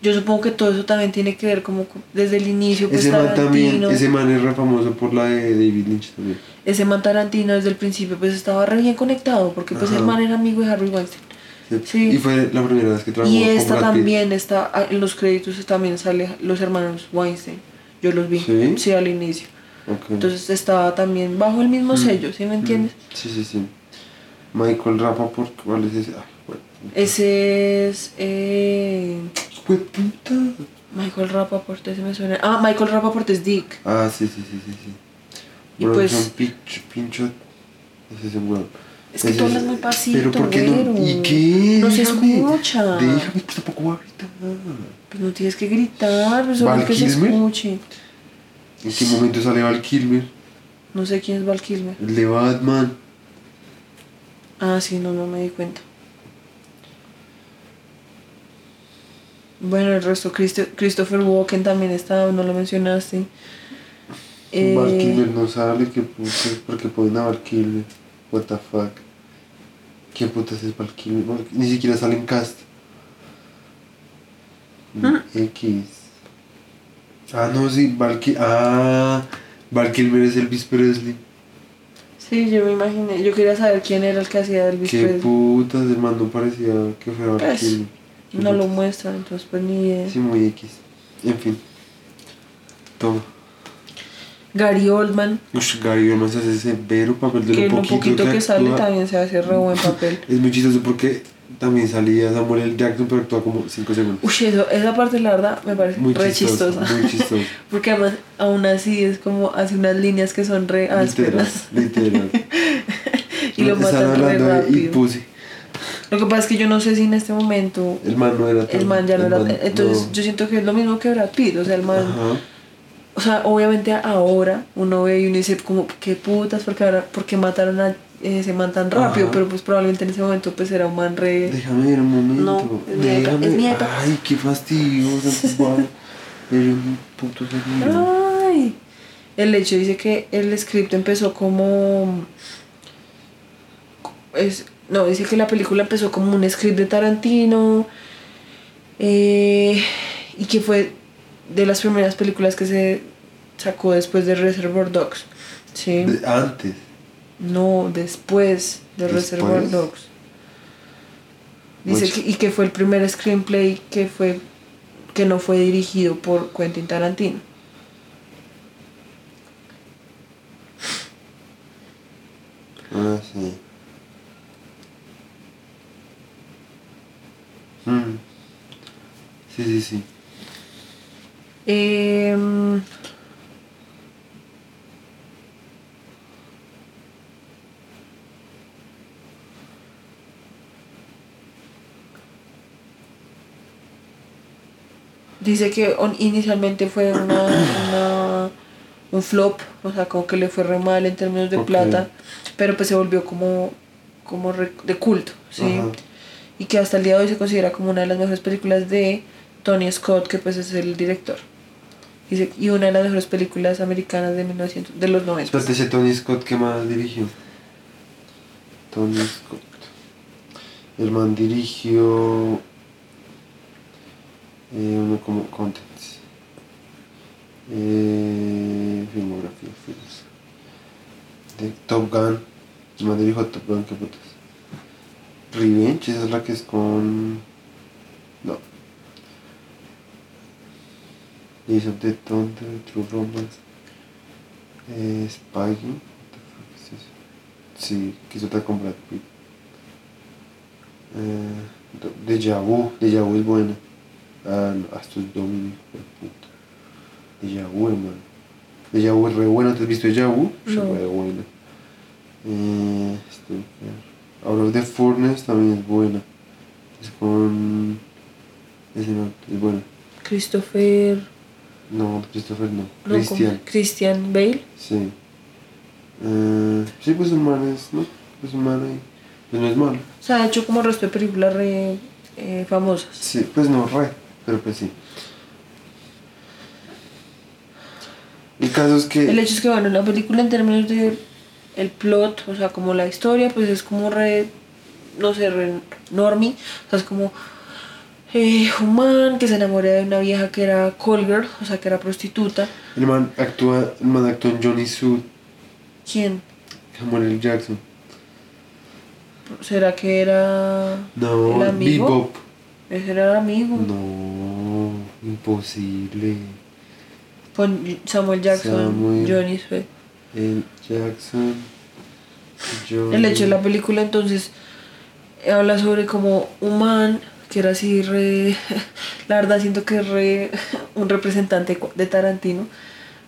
yo supongo que todo eso también tiene que ver como desde el inicio, pues ese man también, ese man es re famoso por la de David Lynch también. ese man Tarantino desde el principio pues estaba re bien conectado porque pues el Ajá. man era amigo de Harry Weinstein. Sí. Sí. Y fue la primera vez que trabajó Y con esta Brad Pitt. también está, ah, en los créditos también sale los hermanos Weinstein. Yo los vi, ¿Sí? al inicio. Entonces estaba también bajo el mismo Mm. sello, ¿sí me entiendes? Sí, sí, sí. Michael Rappaport, ¿cuál es ese? Ay, bueno. Ese es eh, ¡Jue puta! Michael Rappaport, ese me suena. Ah, Michael Rappaport es Dick. Ah, sí, sí, sí, sí, sí. Y Bronson pues- Pinchot, Pinchot. Ese es. Es que tú hablas muy pasito, Pero ¿por qué no? ¿Y qué? No se escucha. Déjame, pues tampoco voy a gritar. Pues no tienes que gritar, pues solo ¿Val que se Kilmer? escuche. ¿En qué momento sale Val Kilmer? No sé quién es Val Kilmer. El de Batman. Ah, sí, no, no me di cuenta. Bueno, el resto, Christo- Christopher Walken también está, no lo mencionaste. Eh, Val Kilmer no sale, ¿qué putas? ¿Por qué ponen a Val Kilmer? What the fuck. ¿Qué putas es Val Kilmer? Val- Ni siquiera sale en cast. ¿Mm? X. Ah, no, sí, Val Kilmer. Ah, Val Kilmer es Elvis Presley. Sí, yo me imaginé. Yo quería saber quién era el que hacía Elvis Qué Presley. putas, hermano, no parecía que fuera Val Pues, Kilmer. Qué No lo muestran, entonces pues ni idea. Sí, muy X. En fin. Toma. Gary Oldman, Ush, Gary Oldman se hace severo papel de que lo poquito, poquito que, sale también se hace re buen papel. Es muy chistoso porque también salía Samuel L. Jackson, pero actúa como 5 segundos. Uy, eso, esa parte la verdad me parece muy re chistosa. Muy chistoso. Porque además, aún así es como hace unas líneas que son re ásperas. literal. y lo matan re rápido. y Pussy. Lo que pasa es que yo no sé si en este momento El man no era el man ya no era. man entonces no. yo siento que es lo mismo que Brad Pitt. O sea, el man. Ajá. O sea, obviamente ahora uno ve y uno dice, como, qué putas, porque ahora, porque mataron a ese man tan rápido. Ajá. Pero pues probablemente en ese momento pues era un man re. Déjame ver un momento. No, es mi Déjame. es mi. Ay, qué fastidio. Un puto. Ay. El hecho dice que el script empezó como. Es, no, dice que la película empezó como un script de Tarantino. eh, y que fue de las primeras películas que se sacó después de Reservoir Dogs. Sí. De- Antes. No, después de ¿Después? Reservoir Dogs. Dice Mucho. que, y que fue el primer screenplay que fue que no fue dirigido por Quentin Tarantino. Ah, sí. Mm. Sí, sí, sí. Em, dice que inicialmente fue una, una- un flop, o sea, como que le fue re mal en términos de plata, pero pues se volvió como como re- de culto, ¿sí? Ajá. Y que hasta el día de hoy se considera como una de las mejores películas de Tony Scott, que pues es el director. Y, una de las mejores películas americanas de 1900, de los 90. Espérate, ese Tony Scott, ¿qué más dirigió? Tony Scott. El man dirigió. eh, uno como Contents. Eh, filmografía, films. De Top Gun. El man dirigió Top Gun, qué putas. Revenge, esa es la que es con. No. Jason of the Thunder, True Romance. Eh, Spikey. What the fuck es eso? Sí, que otra con Brad Pitt. Eh, Deja Vu, Deja Vu es buena. Ah, no, ah, esto es Dominic, de puta. Deja Vu, hermano. Deja Vu es re buena, ¿te has visto Deja Vu? Es No. re buena. Eh, Out of the Furnace también es buena. Es con. No, es buena. Christopher. No, Christopher no. no, Christian. Christian Bale. Sí. Eh, sí, pues un man es, ¿no? Pues un man ahí. Pues no es malo. O sea, ha hecho como el resto de películas re eh, famosas. Sí, pues no re, pero pues sí. El caso es que. El hecho es que, bueno, la película en términos de el plot, o sea, como la historia, pues es como re, no sé, re normie. O sea, es como eh, un man que se enamora de una vieja que era call girl, o sea, que era prostituta. El man actúa, el man actúa en Johnny Suit, ¿Quién? Samuel L. Jackson. ¿Será que era No, el amigo? Bebop. Ese era el amigo. No, imposible. Con Samuel Jackson, Samuel. Johnny Sweat. El Jackson. Johnny. El hecho de la película entonces habla sobre como un man que era así re... La verdad siento que es re un representante de Tarantino.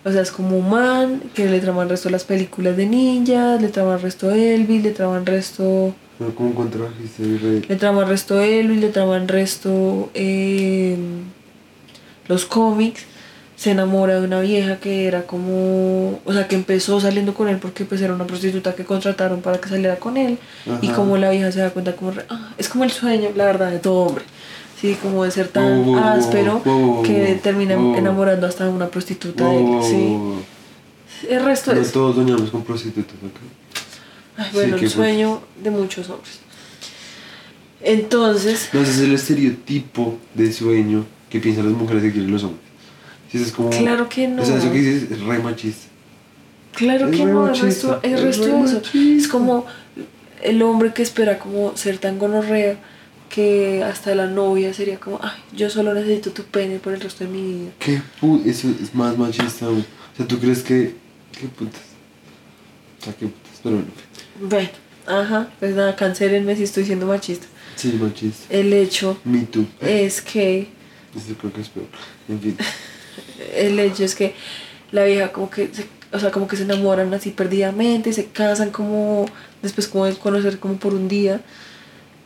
O sea, es como un man que le traman resto las películas de ninjas, le traman resto Elvis, le traman resto... No, como un contrabajista y re. Le traman resto Elvis, le traman resto eh, los cómics. Se enamora de una vieja que era como... O sea, que empezó saliendo con él porque pues era una prostituta que contrataron para que saliera con él. Y Ajá. como la vieja se da cuenta como... ah, es como el sueño, la verdad, de todo hombre. Sí, como de ser tan wow, áspero wow, wow, que termina enamorando hasta una prostituta de él. Sí. El resto No es... todos soñamos con prostitutas, ¿ok? Ay, bueno, Sí, el sueño de muchos hombres. Entonces... No, ese es el estereotipo de sueño que piensan las mujeres que quieren los hombres. Es como... Claro que no. O sea, eso que dices es re machista. Claro Es que no, el machista, resto, el es resto re de eso. Es como el hombre que espera como ser tan gonorrea que hasta la novia sería como, ay, yo solo necesito tu pene por el resto de mi vida. ¿Qué pu Eso es más machista, güey. O sea, ¿tú crees que... ¿Qué putas? O sea, ¿qué putas? Pero bueno. Bueno, ajá, pues nada, cancélenme si estoy siendo machista. Sí, machista. El hecho Me too. es que, Eso creo que es peor. En fin. el hecho es que la vieja como que, se, o sea, como que se enamoran así perdidamente, se casan como, después como de conocer como por un día.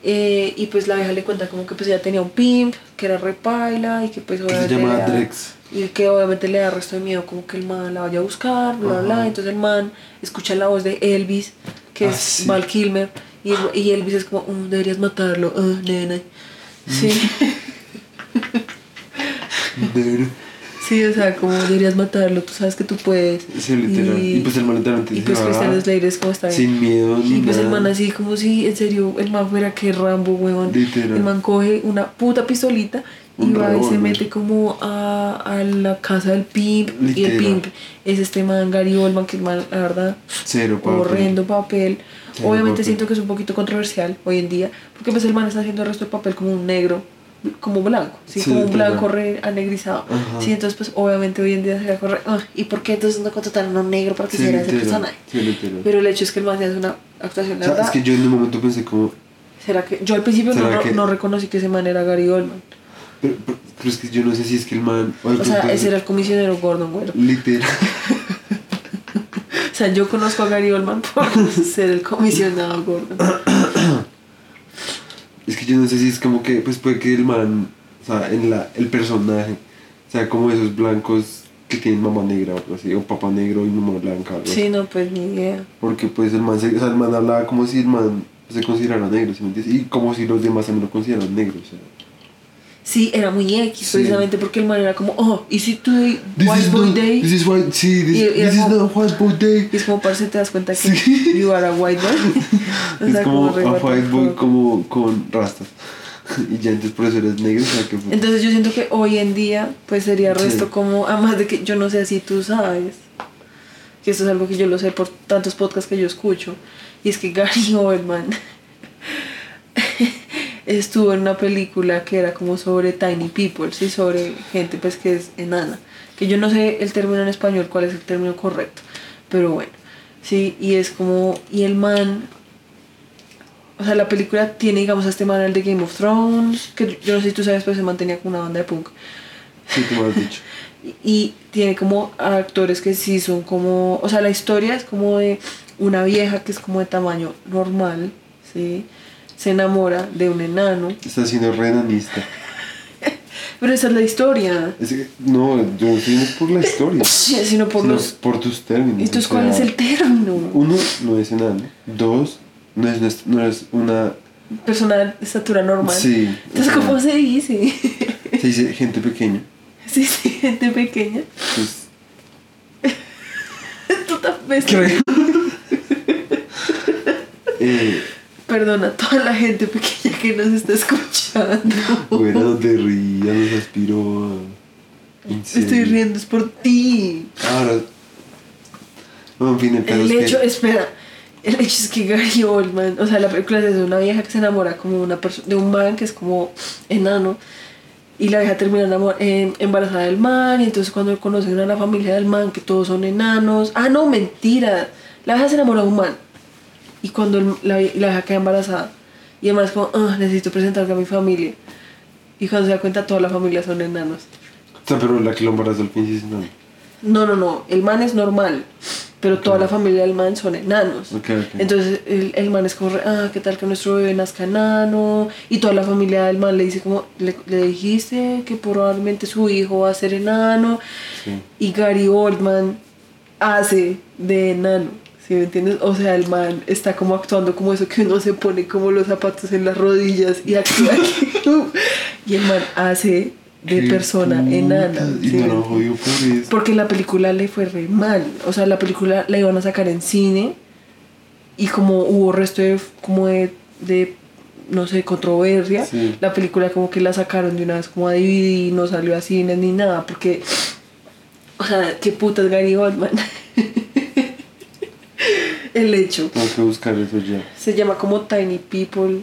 Eh, y pues la vieja le cuenta como que pues ella tenía un pimp, que era repaila y que pues se obviamente llama le da- Drex. y que obviamente le da resto de miedo como que el man la vaya a buscar, bla bla. Entonces el man escucha la voz de Elvis, que Ah, es sí. Val Kilmer, y, y Elvis es como, "Mm, deberías matarlo, ah, nena. Sí, De- sí, o sea, como deberías matarlo, tú sabes que tú puedes. Sí, literal. Y, pues el man literalmente y se pues Slater es como está bien. Sin miedo ni Y pues el man así como si en serio el man fuera que Rambo, huevón. Literal. El man coge una puta pistolita y Un va y se revólver. mete como a, a la casa del pimp. Y el Literal. pimp es este man Gary Oldman, que el man, la verdad, Cero papel. horrendo papel. Cero Obviamente papel. siento que es un poquito controversial hoy en día, porque pues el man está haciendo el resto del papel como un negro, como blanco, ¿sí? Sí, como un blanco re anegrizado. Ajá. Sí, entonces pues obviamente hoy en día se va a correr, "Ah, ¿y por qué entonces no contrataron a un negro para que Sí, hiciera ese personaje? Sí. Pero el hecho es que el man hace una actuación, O la sea, verdad. es que yo en un momento pensé como... ¿Será que yo al principio no, ¿Será que- no reconocí que ese man era Gary Oldman? Pero, pero- pero es que yo no sé si es que el man... de O sea, ese era el comisionero Gordon, güey. Literal. O sea, yo conozco a Gary Oldman por ser el comisionado Gordon. Es que yo no sé si es como que, pues puede que el man, o sea, en la, el personaje, o sea, como esos blancos que tienen mamá negra o algo así, o papá negro y mamá blanca, algo así. Sí, no, pues ni idea. Porque pues el man, se, o sea, el man hablaba como si el man, se considerara negro, ¿sí me entiendes? Y como si los demás también lo consideraran negro, o sea. Sí, era muy X, Sí. precisamente porque el man era como, oh, ¿y si today This White is Boy not- Day? This is white, sí, this, Y- y this is como- not white boy day. Y es como, parce, te das cuenta que Sí. you are a white boy. O es sea, como re, a white boy como con rastas. y ya entonces por eso eres negro, o sea que fue- Entonces yo siento que hoy en día pues sería Sí. resto como, además de que yo no sé si tú sabes, que esto es algo que yo lo sé por tantos podcasts que yo escucho, y es que Gary Oldman estuvo en una película que era como sobre tiny people, sí, sobre gente pues que es enana, que yo no sé el término en español cuál es el término correcto, pero bueno, sí, y es como, y el man o sea, la película tiene, digamos, a este man el de Game of Thrones, que yo no sé si tú sabes, pero se mantenía con una banda de punk. Sí, tú me has dicho. Y, y tiene como actores que sí son como, o sea, la historia es como de una vieja que es como de tamaño normal, ¿sí? Se enamora de un enano. Estás siendo re enanista. Pero esa es la historia, Es que, no, yo no estoy yendo por la historia. sino por sino los... por tus términos. Entonces, o ¿cuál es el término? Uno, no es enano. Dos, no es, no es una... Persona de estatura normal. Sí. Entonces, ¿cómo se dice? Se dice gente pequeña. sí, sí, gente pequeña. Pues, Tú tan eh, Perdona a toda la gente pequeña que nos está escuchando. bueno, no te rías, nos aspiró Estoy riendo, es por ti. Ahora... No, en fin, el hecho, que... espera, el hecho es que Gary Oldman, o sea, la película es de una vieja que se enamora como una persona, de un man que es como enano. Y la vieja termina em- embarazada del man. Y entonces cuando conocen a la familia del man, que todos son enanos. Ah, no, mentira. La vieja se enamora de un man. Y cuando el- la, la vieja queda embarazada. Y el man es como, ah, necesito presentarme a mi familia. Y cuando se da cuenta, toda la familia son enanos. O sea, pero la que lo embarazó al fin es enano. No, no, no. El man es normal. Pero toda la familia del man son enanos. Ok, ok. Entonces el, el man es como, ah, ¿qué tal que nuestro bebé nazca enano? Y toda la familia del man le dice como, le, le dijiste que probablemente su hijo va a ser enano. Sí. Y Gary Oldman hace de enano. ¿Sí me entiendes? O sea, el man está como actuando como eso que uno se pone como los zapatos en las rodillas y actúa. y el man hace de persona puta, enana. Y por eso. Porque la película le fue re mal. O sea, la película la iban a sacar en cine. Y como hubo resto de, como de, de, no sé, controversia, Sí. la película como que la sacaron de una vez como a DVD, no salió a cine ni nada. Porque, o sea, qué putas Gary Oldman. El hecho. Tengo que buscar eso ya. Se llama como Tiny People.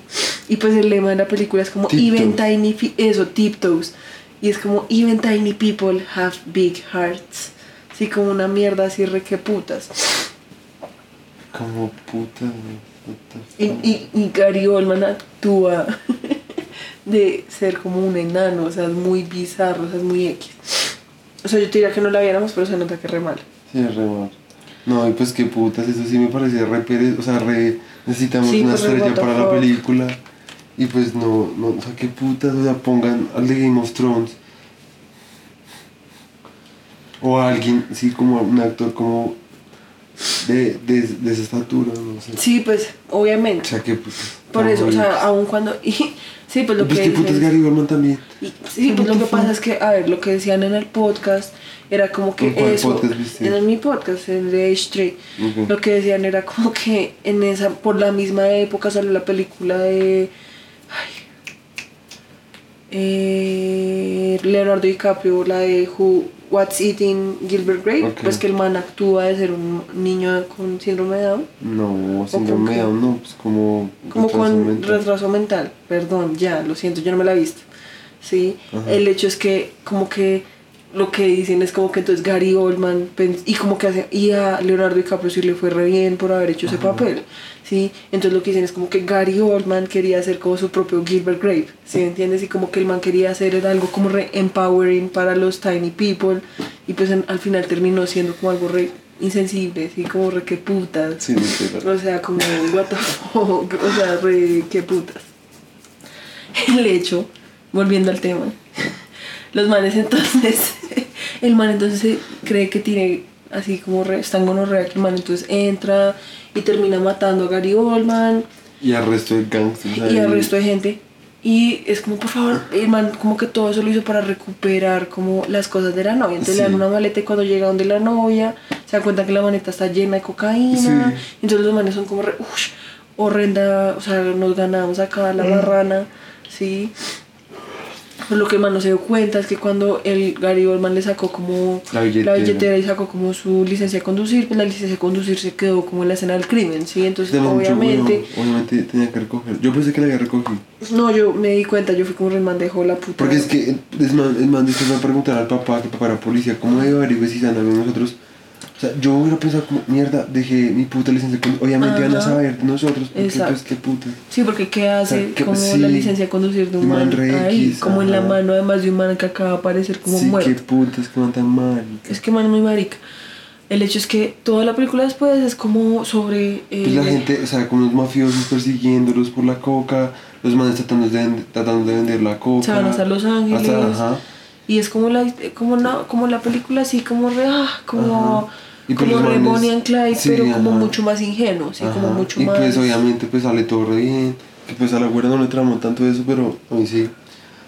Y pues el lema de la película es como. Even Tiny Pe- Eso, Tiptoes. Y es como Even Tiny People have big hearts. Así como una mierda así re que putas. Como puta. what the Y, y, y Gary Oldman actúa de ser como un enano. O sea, es muy bizarro, o sea, es muy X. O sea, yo te diría que no la viéramos, pero se nota que re mal. Sí, es re mal. No, y pues qué putas, eso sí me parecía re pere- O sea, re. Necesitamos Sí, una pues, re estrella para la película. Y pues no, no, o sea, qué putas, o sea, pongan al de Game of Thrones. O a alguien, sí, como un actor como de, de, de esa estatura, no sé. Sí, pues, O obviamente. sea, qué putas. Por eso, o sea, aun cuando... Y, sí, pues lo pues que... qué putas dicen- Gary Oldman también. Y- sí, pues lo que pasa es que, a ver, lo que decían en el podcast era como que ¿En cuál eso, podcast viste? en mi podcast, el de H3, Ok. lo que decían era como que en esa, por la misma época salió la película de ay, eh, Leonardo DiCaprio, la de Who, What's Eating Gilbert Grape, pues que el man actúa de ser un niño con síndrome de Down, No, síndrome de Down, no, pues como. como retraso con mental. retraso mental, perdón, ya, lo siento, yo no me la he visto. Sí, Ajá. el hecho es que como que lo que dicen es como que entonces Gary Oldman y como que hace y a Leonardo DiCaprio sí le fue re bien por haber hecho ese papel, sí, entonces lo que dicen es como que Gary Oldman quería hacer como su propio Gilbert Grape, ¿sí entiendes? Y como que el man quería hacer era algo como re empowering para los tiny people y pues en- al final terminó siendo como algo re insensible, sí, como re que putas. Sí. O sea, como, what the fuck, o sea, re, qué putas. El hecho, volviendo al tema, los manes entonces, el man entonces cree que tiene así como re, están gonorrea, que el man entonces entra y termina matando a Gary Oldman Y arresto de gangsters. y ahí. arresto de gente. Y es como, por favor, el man como que todo eso lo hizo para recuperar como las cosas de la novia. Entonces le dan Sí. una maleta y cuando llega donde la novia, se da cuenta que la maleta está llena de cocaína. Sí. Entonces los manes son como, re, "Ush, horrenda, o sea, nos ganamos acá Mm. la barrana, ¿sí? Pero lo que man no se dio cuenta es que cuando el Gary Oldman le sacó como La billetera. y sacó como su licencia de conducir, pues la licencia de conducir se quedó como en la escena del crimen, ¿sí? Entonces De mucho obviamente... obviamente tenía que recoger. Yo pensé que la había recogido. No, yo me di cuenta, yo fui como el man dejó la puta. Porque es que es man, es después me va a preguntar al papá, que papá era policía, ¿cómo debe averiguar si nosotros? O sea, yo hubiera pensado como, mierda, dejé mi puta licencia. con- Obviamente van a saber de nosotros, porque Exacto. pues qué puta. Sí, porque ¿qué hace O sea, que- como sí, la licencia de conducir de un man, man ahí? Como en la mano además de un man que acaba de aparecer como sí, muerto. qué putas, que van tan mal. Es que man es muy marica. El hecho es que toda la película después es como sobre... eh, Pues la gente, o sea, con los mafiosos persiguiéndolos por la coca, los manes tratando de, tratando de vender la coca. se van hasta Los Ángeles. Hasta- ajá. Y es como la, como, una, como la película así, como re, ah, como, Ajá. Y pues como manes- Bonnie and Clyde, sí, pero como ajá. mucho más ingenuo, sí, como mucho y más... pues obviamente pues sale todo re bien. Que pues a la güera no le tramó tanto eso, pero a mí sí.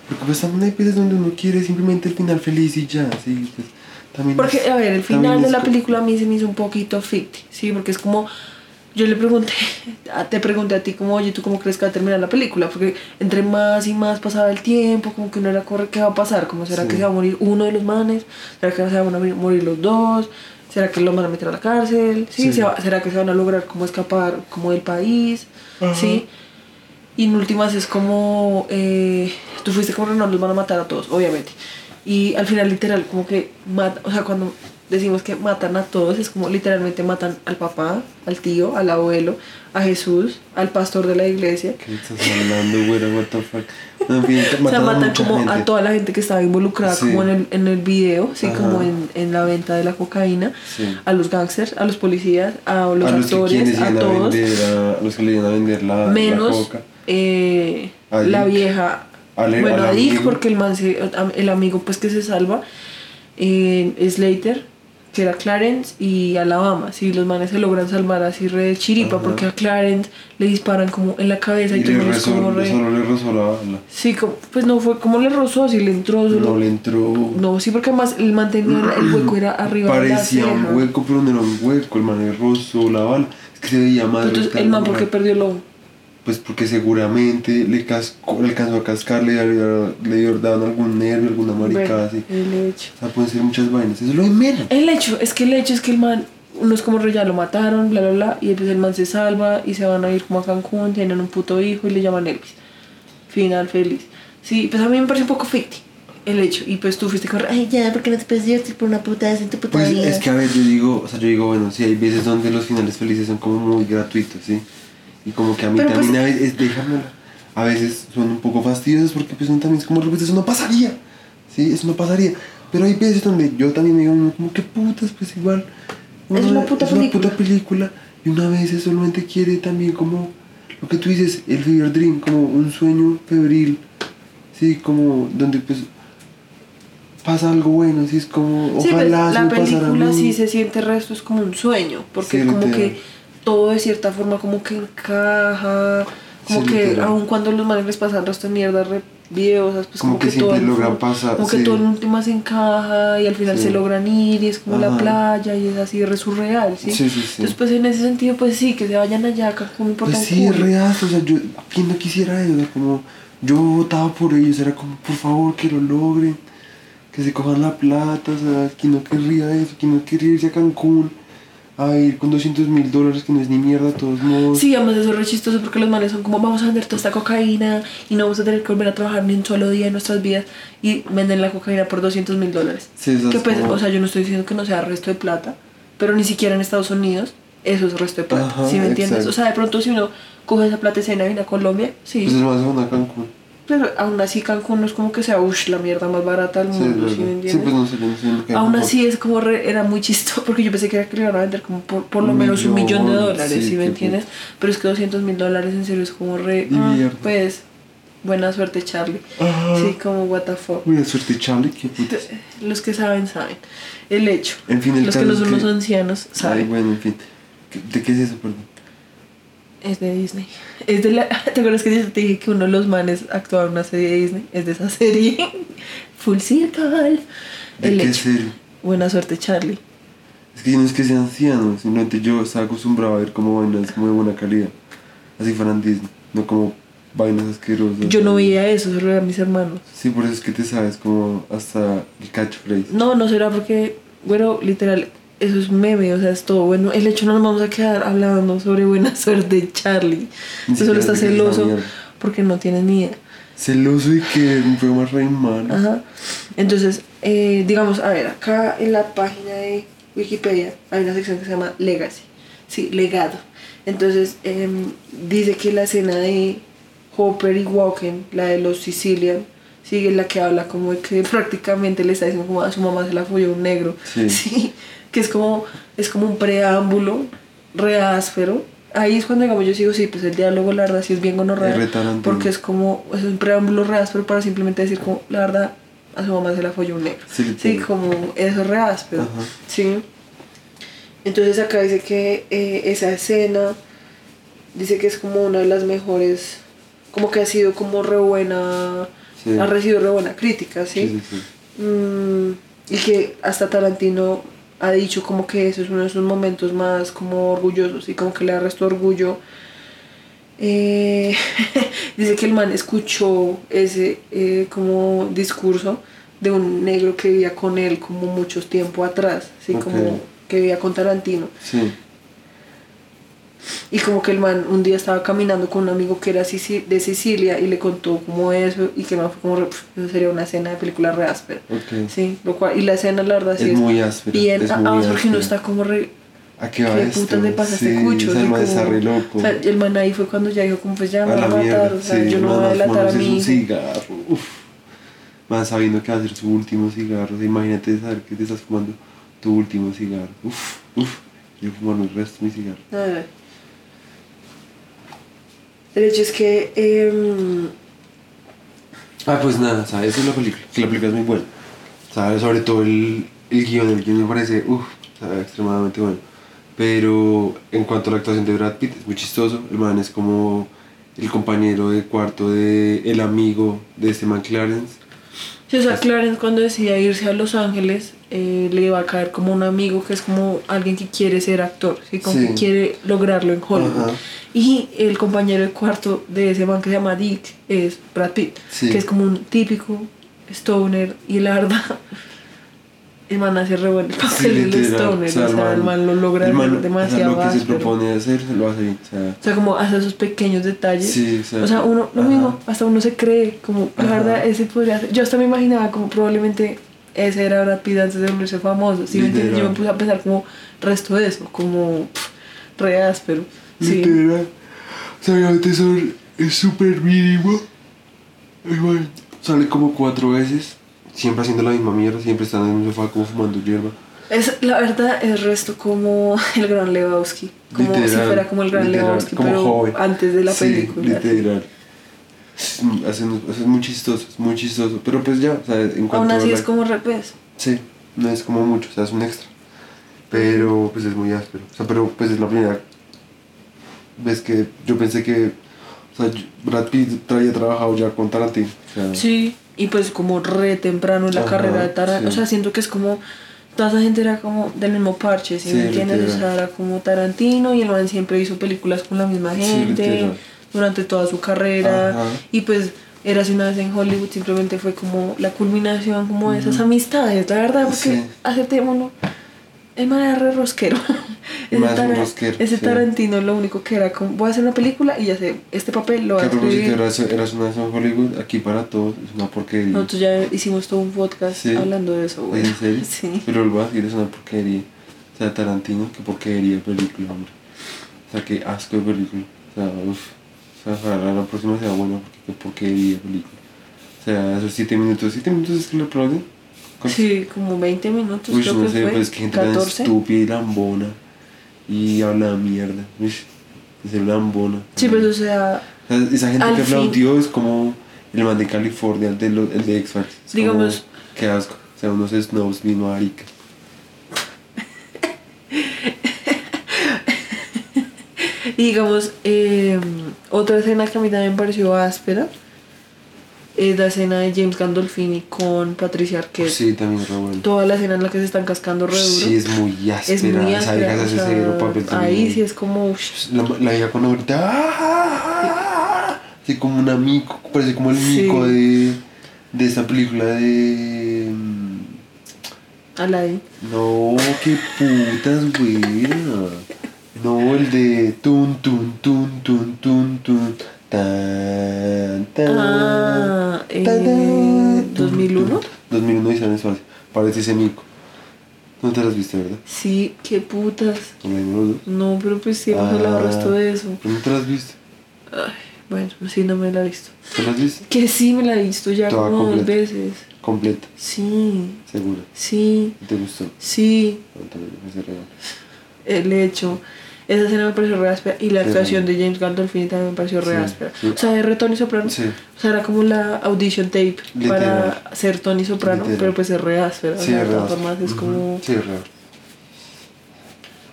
Porque pues también hay veces donde uno quiere simplemente el final feliz y ya, sí, pues también Porque, es- a ver, el final de es la película a mí se me hizo un poquito ficti, ¿sí? Porque es como, yo le pregunté, te pregunté a ti como, oye, ¿tú cómo crees que va a terminar la película? Porque entre más y más pasaba el tiempo, como que uno era corre, ¿qué va a pasar? Como, ¿será Sí. que se va a morir uno de los manes? ¿Será que se van a morir los dos? ¿Será que lo van a meter a la cárcel? ¿Sí? Sí. ¿Se va- ¿Será que se van a lograr como escapar como del país? ¿Sí? Y en últimas es como, eh, tú fuiste como, no, los van a matar a todos, obviamente. Y al final literal, como que mata, o sea, cuando decimos que matan a todos, es como literalmente matan al papá, al tío, al abuelo, a Jesús, al pastor de la iglesia. ¿Qué estás hablando, güera? What the fuck? No, en fin, O sea, matan a como a gente. toda la gente que estaba involucrada Sí. como en el, en el video, sí, Ajá. como en, en la venta de la cocaína, Sí. a los gangsters, a los policías, a los a los actores, a iban a todos. vender, a, a los que le iban a vender la, la menos coca. eh, A la vieja Al- bueno a Dick porque el man se- el amigo pues que se salva eh, Slater que era Clarence y Alabama si los manes se logran salvar así re de chiripa Ajá. porque a Clarence le disparan como en la cabeza y, Y le como re solo le rozó la bala. sí como, pues no fue como le rozó si le entró solo No le entró. no sí porque además el mantenía el hueco era arriba de la Parecía un hueco, pero no era un hueco. El man le rozó la bala. Es que se veía mal. entonces el man porque perdió el ojo Pues porque seguramente le, cascó, le alcanzó a cascar, le, le, daban algún nervio, alguna maricada así. el hecho O sea, pueden ser muchas vainas. Eso es lo de menos. El hecho, es que el hecho es que el man, uno es como ya lo mataron, bla, bla, bla, y después el man se salva y se van a ir como a Cancún, tienen un puto hijo y le llaman Elvis. Final feliz. Sí, pues a mí me parece un poco ficti el hecho. Y pues tú fuiste con, ay, ya, porque no te puedes divertir por una puta vez en tu puta Pues vida. es que a ver, yo digo, o sea, yo digo, bueno, sí, hay veces donde los finales felices son como muy gratuitos, ¿sí? Y como que a mí Pero, también pues- a veces, déjamelo, a veces son un poco fastidiosos porque pues son también es como, pues eso no pasaría, ¿sí? Eso no pasaría. Pero hay veces donde yo también me digo, "No, como que putas, pues igual. Es una puta es una película. puta película y una vez solamente quiere también como, lo que tú dices, el fever dream, como un sueño febril, ¿sí? Como donde pues pasa algo bueno, ¿sí? Es como, Sí, pues, ojalá la película sí se siente resto, es como un sueño, porque Sí, como que todo de cierta forma como que encaja, como Sí, que literal. aun cuando los manes les pasan de mierda re videosas, pues Como como, que que, todo siempre en logran pasar, como que sí. todo en última se encaja y al final Sí. se logran ir y es como la Ajá. playa y es así re surreal, ¿sí? Sí, sí, sí. Entonces pues en ese sentido pues sí, que se vayan allá, acá como importa Pues sí, real, o sea, yo, ¿quién no quisiera eso? Como, yo votaba por ellos, era como, por favor, que lo logren, que se cojan la plata, o sea, ¿quién no querría eso? ¿Quién no querría irse a Cancún a ir con 200 mil dólares, que no es ni mierda de todos modos? Sí, además eso es re chistoso porque los manes son como vamos a vender toda esta cocaína y no vamos a tener que volver a trabajar ni un solo día en nuestras vidas y venden la cocaína por 200 mil dólares. Sí, eso Que es pues, como- o sea, yo no estoy diciendo que no sea resto de plata, pero ni siquiera en Estados Unidos eso es resto de plata, Ajá, ¿sí me entiendes? exacto. O sea, de pronto si uno coge esa plata y se viene a Colombia, sí, Pues es más, van a Cancún. Pero aún así Cancún no es como que sea, uff, la mierda más barata del mundo, ¿sí, me Sí, pues no sé, yo no sé lo que hay Aún así es como re- era muy chistoso porque yo pensé que era que le iban a vender como por, por lo Un menos un millón de dólares, sí, ¿sí me entiendes? Pero es que 200 mil dólares en serio es como re... ah, pues, buena suerte Charlie. Ajá. Sí, como what the fuck. Buena suerte, Charlie, qué putas. Los que saben, saben. El hecho. En fin, el Los que no son los ancianos, Ay, saben. bueno, en fin. ¿Qué- ¿De qué es eso, perdón? Es de Disney. Es de la... ¿Te acuerdas que te dije que uno de los manes actuaba en una serie de Disney? Es de esa serie. Full Circle. ¿De El qué hecho. serie? Buena suerte, Charlie. Es que no es que sea anciano, simplemente yo estaba acostumbrado a ver como vainas como de buena calidad. Así fueran Disney, no como vainas asquerosas. Yo no veía eso, solo a mis hermanos. Sí, por eso es que te sabes como hasta el catchphrase. No, no será porque, bueno, literal, eso es meme, o sea, es todo bueno. El hecho no nos vamos a quedar hablando sobre buena suerte, Charlie. Tú solo estás es celoso porque no tienes ni idea. Celoso y que un programa re malo. Ajá. Entonces, eh, digamos, a ver, acá en la página de Wikipedia hay una sección que se llama Legacy. Sí, legado. Entonces, em, dice que la escena de Hopper y Walken, la de los Sicilian, sigue la que habla como de que prácticamente le está diciendo como a su mamá se la folló un negro. Sí. que es como, es como un preámbulo re áspero. Ahí es cuando digamos yo sigo, sí, pues el diálogo la verdad sí es bien gonorrea. Porque es como, es un preámbulo re áspero para simplemente decir como, la verdad, a su mamá se la folló un negro. Sí, como eso es re áspero. Ajá. Sí. Entonces acá dice que eh, esa escena, dice que es como una de las mejores, como que ha sido como re buena, Sí. ha recibido re buena crítica, sí. Mm, y que hasta Tarantino ha dicho como que eso es uno de sus momentos más como orgullosos y como que le da resto orgullo. Eh, dice que el man escuchó ese eh, como discurso de un negro que vivía con él como muchos tiempo atrás, ¿sí? Ok. como que vivía con Tarantino. Sí. Y como que el man un día estaba caminando con un amigo que era de Sicilia y le contó como eso y que el man fue como, re, "Pf, eso sería una escena de película re áspera. Ok. Sí, lo cual, y la escena la verdad sí Es es, muy áspera, bien, es ah, muy ah, porque uno áspera. está como re, ¿A qué va ¿qué esto? putas le pasa este Sí, cucho? o sea, el man está re loco. o sea, el man ahí fue cuando ya dijo como pues ya me va a matar, o sea, sí, yo no voy a delatar a fumándose mi un cigarro. Uf. Man, sabiendo que va a ser su último cigarro. o sea, imagínate saber que te estás fumando tu último cigarro. Uf, uf. Yo fumarme el resto de mi cigarro. A ver. El hecho es que em, Ah, pues nada, ¿sabes? Es la película. La película es muy buena. ¿Sabes? Sobre todo el, el guion. El guion me parece, uff, extremadamente bueno. Pero en cuanto a la actuación de Brad Pitt, es muy chistoso. El man es como el compañero de cuarto de el amigo de este man Clarence. Sí, o sea, Clarence cuando decía irse a Los Ángeles eh, le iba a caer como un amigo que es como alguien que quiere ser actor, ¿sí? como Sí. que quiere lograrlo en Hollywood. Ajá. Y el compañero de cuarto de ese man que se llama Dick es Brad Pitt, Sí. que es como un típico stoner y la verdad el man hace re buen papel Sí, del literal. stoner, o sea, el man lo logra el man, hacer o sea, demasiado lo que se propone hacer, lo hace bien. O sea, O sea, como hace esos pequeños detalles. Sí, o sea, o sea, uno, lo ajá. mismo, hasta uno se cree, como, la Ajá. verdad, ese podría ser. Yo hasta me imaginaba como probablemente ese era Brad Pitt antes de volverse famoso. ¿sí entiendes? Yo me Literal. puse a pensar como resto de eso, como pff, re áspero. Sí. Literal. O sea, obviamente es súper mínimo. Bueno, sale como cuatro veces. Siempre haciendo la misma mierda. Siempre estando en un sofá como fumando hierba. Es, la verdad es resto como el gran Lebowski. Como si Literal, fuera como el gran literal, Lebowski, como pero joven. antes de la Sí, película. literal. Es, es muy chistoso, es muy chistoso. Pero pues ya, o sea, en cuanto Aún así la- es como repes. Sí, no es como mucho, o sea, es un extra. Pero pues es muy áspero. O sea, pero pues es la primera vez que yo pensé que. O sea, Brad Pitt había trabajado ya con Tarantino. O sea, Sí, y pues como re temprano en la Ajá, carrera de Tarantino. sí. O sea, siento que es como. Toda esa gente era como del mismo parche, ¿sí, Sí, me entiendes? O sea, era como Tarantino y el man siempre hizo películas con la misma gente durante toda su carrera. Ajá. Y pues era así una vez en Hollywood, simplemente fue como la culminación como de esas amistades, la verdad, porque. El man era re rosquero. Ese, Tara- rosquero, ese sí. Tarantino lo único que era como, voy a hacer una película y ya sé, este papel lo voy a escribir. eras, eras una Hollywood, aquí para todos, es una porquería. Nosotros ya hicimos todo un podcast Sí. hablando de eso, güey. ¿En serio? Sí. Pero vuelvo a decir, es una porquería. O sea, Tarantino, qué porquería de película, hombre. O sea, qué asco de película. O sea, uff. O sea, ojalá la próxima sea buena porque qué porquería de película. O sea, esos 7 minutos, 7 minutos es que le aplauden. ¿Cuántos? Sí, como 20 minutos Uy, creo no que sé, fue. pues que gente tan 14. estúpida y lambona. Y habla mierda. Uy, es lambona. Sí, pues o sea, O sea, esa gente que fin- aplaudió es como el man de California, el de, lo- el de X-Files. Como, Digamos- Qué asco. O sea, unos snobs vino a Arica. Y digamos, eh, otra escena que a mí también me pareció áspera es la escena de James Gandolfini con Patricia Arquette. Sí, también re bueno. Toda la escena en la que se están cascando re duro. Sí, es muy áspera. es muy esa áspera, o sea. Ahí sí es como... ush, La, la vieja con ahorita. ¡ah! Sí, como una mico. Parece como el Sí. mico de, de esta película de. mm, Aladdin. No, qué putas, güera. No, el de. Tun, tun, tun, tun, tun, tun. Tan, tan. Ah, eh, tan, tan, 2001. tun, tun. 2001 y San Espacio. Parece ese mico. No te las viste, ¿verdad? Sí, qué putas. No dos. No, pero pues sí, hemos hablado Ah. resto de eso. ¿Pero no te las viste? Ay, bueno, sí, no me la he visto. ¿Te las viste? Que sí, me la he visto ya Toda como dos completa. veces. Completa, Sí, segura. sí, ¿Te gustó? sí. No. El hecho. Esa escena me pareció re áspera. Y la Sí, actuación sí. de James Gandolfini también me pareció re áspera. sí. O sea, re Tony Soprano. Sí. O sea, era como la audition tape Literal. para ser Tony Soprano, Literal. pero pues es re áspera. Sí, o sea, es de real. todas formas es como Sí, es real.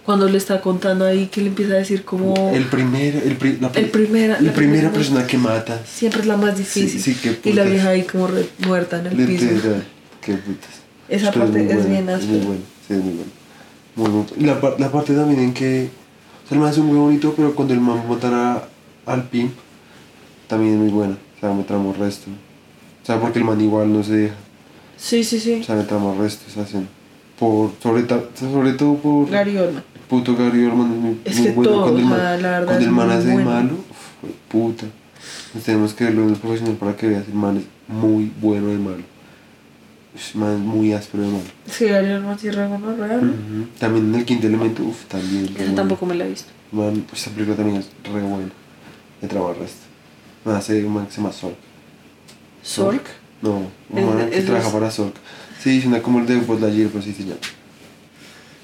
cuando le está contando ahí que le empieza a decir como El primero, el, pri- la, El primera- la primera persona que mata. siempre es la más difícil. Sí, sí, y la vieja ahí como re muerta en el piso. Literal. Qué putas. Esa Pero parte muy es buena, bien muy áspera. buena, sí, es muy buena. Muy buena. Y la, la parte también en que. Sea, el man es muy bonito, pero cuando el man matará al pimp, también es muy buena. O sea, me tramó resto. O sea, porque el man igual no se deja. Sí, sí, sí. O sea, me tramó resto esa escena. Por, sobre, ta- sobre todo por. Gary Oldman. Puto Gary Oldman es muy, Es muy que bueno. todo, cuando el man, la verdad cuando es el man hace bueno. malo, uf, puta. Nos tenemos que verlo en el profesional para que veas. El man es muy bueno de malo. Es es muy áspero de malo. Sí, sí re bueno, real. Ujú. También en el quinto elemento, uff, también. Esa bueno. tampoco me la he visto. Man, pues esta película también es re buena. De resto. Man, hace un man que se llama Zork. Zork. No, un Es- man que trabaja para Zork. Sí, suena como el de Buzz Lightyear, pero sí se llama.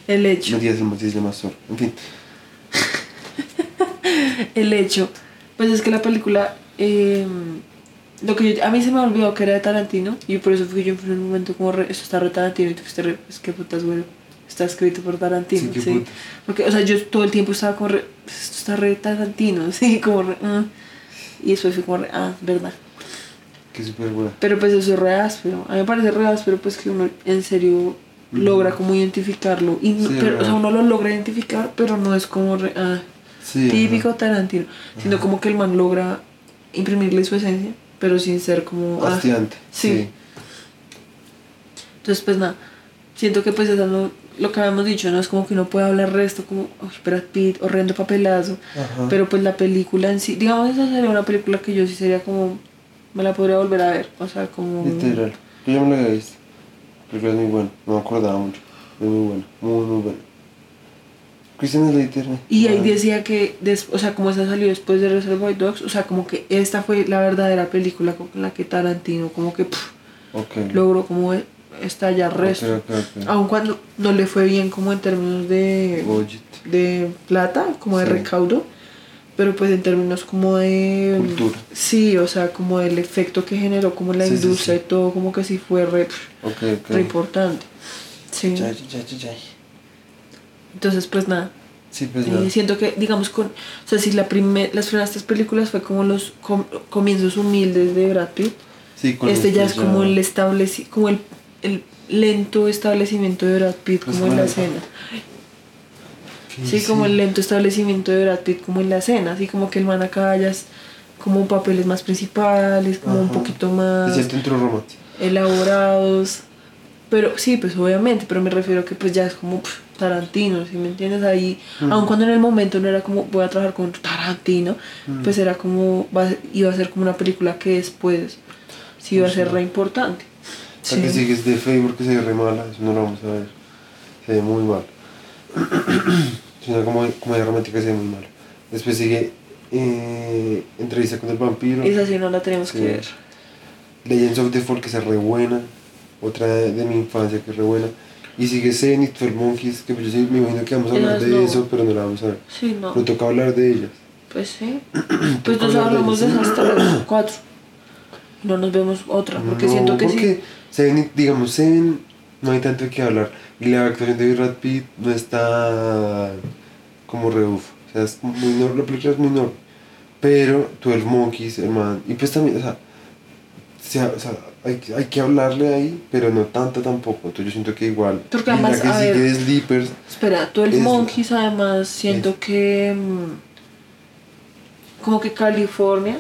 El hecho. No tienes el se llama Zork. En fin. El hecho. Pues es que la película. eh, lo que yo- a mí se me ha olvidado que era de Tarantino. Y por eso fui yo en un momento como. Re, esto está re Tarantino. Y tú fuiste re. Es que putas, güey. Está escrito por Tarantino. Sí, qué. Porque, o sea, yo todo el tiempo estaba como re. Esto está re Tarantino. Sí, como re. ah. Y después fui como re. Ah, verdad. Que súper buena. Pero pues eso es re áspero. A mí me parece re áspero pues que uno en serio logra como identificarlo. Y Sí, pero, o sea, uno lo logra identificar, pero no es como re- ah, Sí, típico ajá. Tarantino. Sino como que el man logra imprimirle su esencia, pero sin ser como... ah, Hastiante. sí. Entonces pues nada, siento que pues eso es lo, que habíamos dicho, ¿no? Es como que uno puede hablar resto como "Uy, Brad Pitt, horrendo papelazo. Ajá. Pero pues la película en sí, digamos, esa sería una película que yo sí sería como, me la podría volver a ver, o sea, como... Literal. Yo ya me lo había visto. Pero es muy bueno. No me acordaba mucho. Es muy bueno. Muy, muy Christian Slater. eh. Y ahí Ah, decía que, des- o sea, como esa salió después de Reservoir Dogs, o sea, como que esta fue la verdadera película con la que Tarantino como que pff, Ok. logró como estallar resto. Ok, ok, ok. Aun cuando no le fue bien como en términos de, Budget. de plata, como de Sí. recaudo, pero pues en términos como de... Cultura. Sí, o sea, como el efecto que generó como la Sí, industria sí. y todo, como que sí fue re, ok. re importante. Sí. Ya, ya, ya. Entonces, pues nada. Sí, pues Eh, nada. siento que, digamos, con, o sea, si la primer, las primeras tres películas fue como los com- comienzos humildes de Brad Pitt, Sí, con este ya es como el estableci como el, el lento establecimiento de Brad Pitt Pues como en la escena. Sí, como el lento establecimiento de Brad Pitt como en la escena, así como que el man acá ya es como papeles más principales, como un poquito Es más romántico. elaborados. Pero sí, pues obviamente, pero me refiero que pues ya es como pf, Tarantino, si me entiendes? Ahí, Mm. aun cuando en el momento no era como voy a trabajar con Tarantino, Mm. pues era como, va, iba a ser como una película que después sí iba a ser re importante. La que sigue es de Facebook que se ve re mala, eso no lo vamos a ver. Se ve muy mal. es una como comedia romántica se ve muy mal. Después sigue eh, Entrevista con el vampiro. Esa sí no la tenemos Sí. que ver. Legends of the Fall que es re buena. Otra de, de mi infancia que es re buena. Y sigue Seven y 12 Monkeys, que pues yo sí me imagino que vamos a hablar de no. eso, pero no la vamos a ver. Sí, no. Pero toca hablar de ellas. Pues sí. Pues nos hablamos de esas tres, cuatro. No nos vemos otra, porque No, siento que porque sí. Seven, digamos, Seven no hay tanto que hablar. Y la actuación de Brad Pitt no está como rebuf. O sea, es muy normal, la película es muy normal. Pero 12 Monkeys, hermano, y pues también, o sea, sea, o sea, hay, que- hay que hablarle ahí, pero no tanto tampoco. Entonces yo siento que igual. Porque además, que a sigue ver, Sleepers. Espera, 12 Es- Monkeys además siento que mm, como que California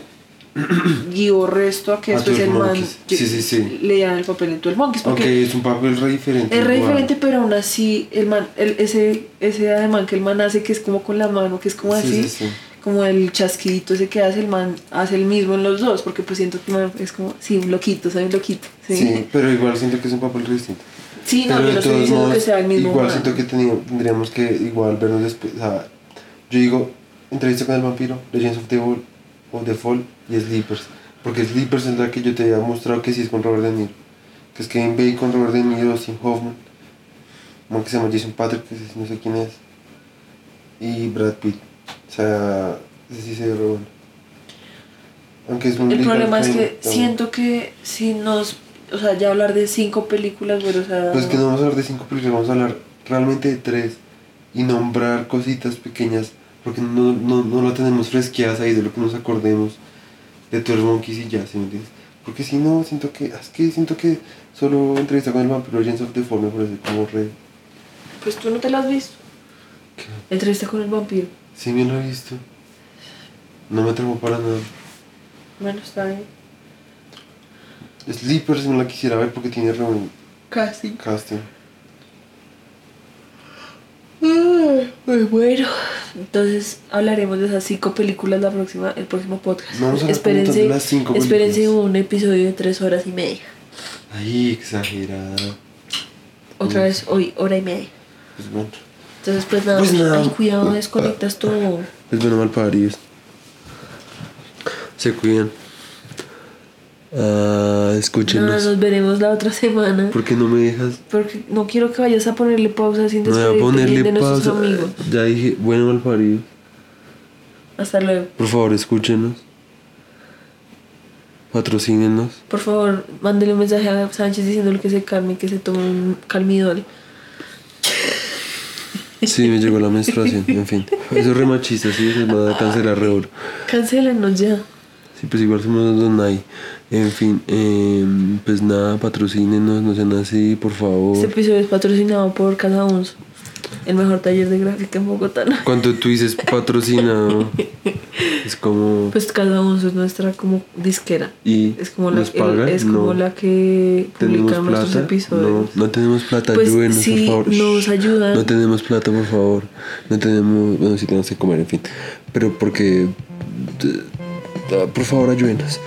guió resto a que A después 12 el man. Sí, sí, sí. le dieran el papel en 12 Monkeys porque Aunque es un papel re diferente. es re diferente pero aún así el man el, ese ese ademán que el man hace que es como con la mano que es como Sí, así sí, sí. Como el chasquidito ese que hace el man hace el mismo en los dos porque pues siento que man es como sí un loquito soy un loquito sí, Sí, pero igual siento que es un papel distinto. Sí, no pero yo no estoy diciendo que sea el mismo igual man. siento que tendríamos que igual vernos después. O sea, yo digo, entrevista con el vampiro, Legends of the Fall, o The Fall y Sleepers. Porque Sleepers es la que yo te había mostrado que sí es con Robert De Niro. Que es Kevin Bacon, Robert De Niro, Austin Hoffman. Un que se llama Jason Patrick, que no sé quién es. Y Brad Pitt. O sea, ese sí se ve. Aunque es un El problema es que pero- siento que si nos, o sea, ya hablar de cinco películas, pero o sea, Pues es que no vamos a hablar de cinco películas, vamos a hablar realmente de tres y nombrar cositas pequeñas porque no, no, no lo tenemos fresqueadas ahí de lo que nos acordemos de Twelve Monkeys y ya, ¿sí me entiendes? Porque si no, siento que, es que siento que solo entrevista con el vampiro Legends of the Fall me parece como re... pues tú no te la has visto. Entrevista con el vampiro. Sí me lo he visto. No me atrapó para nada. Bueno, está bien. Sleepers me la quisiera ver porque tiene re buen Casi. casting. Muy bueno. Entonces hablaremos de esas cinco películas la próxima, el próximo podcast. No vamos a espérense, las cinco espérense un episodio de tres horas y media. Ay, exagerada. Otra Uf. vez hoy, hora y media. Pues bueno. Entonces pues nada, Pues nada. ay, cuidado, desconectas todo. Es bueno mal paridos. Se cuidan. Ah, No, escúchenos. nos veremos la otra semana. ¿Por qué no me dejas? Porque no quiero que vayas a ponerle pausa sin No voy a despedirte ponerle de nuestros pausa. amigos. Ya dije, bueno mal parido. Hasta luego. Por favor, escúchenos. Patrocínenos. Por favor, mándele un mensaje a Sánchez diciéndole que se calme, que se tome un calmidol. Sí, me llegó la menstruación. En fin. Eso es re machista, sí. Se va a cancelar re duro. Cancélenos ya. Sí, pues igual somos dos Nai. En fin, eh, pues nada, patrocínenos, no sean así, por favor. Este episodio es patrocinado por Casa Unso, el mejor taller de gráfica en Bogotá. ¿no? Cuando tú dices patrocinado, es como. Pues Casa Unso es nuestra como disquera. y Es como la, nos paga, el- es como no. la que ¿Tenemos publica nuestros plata? episodios. No, no tenemos plata, Pues ayúdenos, sí, por favor. nos ayudan. No tenemos plata, por favor. No tenemos, bueno, sí tenemos que comer, en fin. Pero porque, eh, por favor, ayúdenos.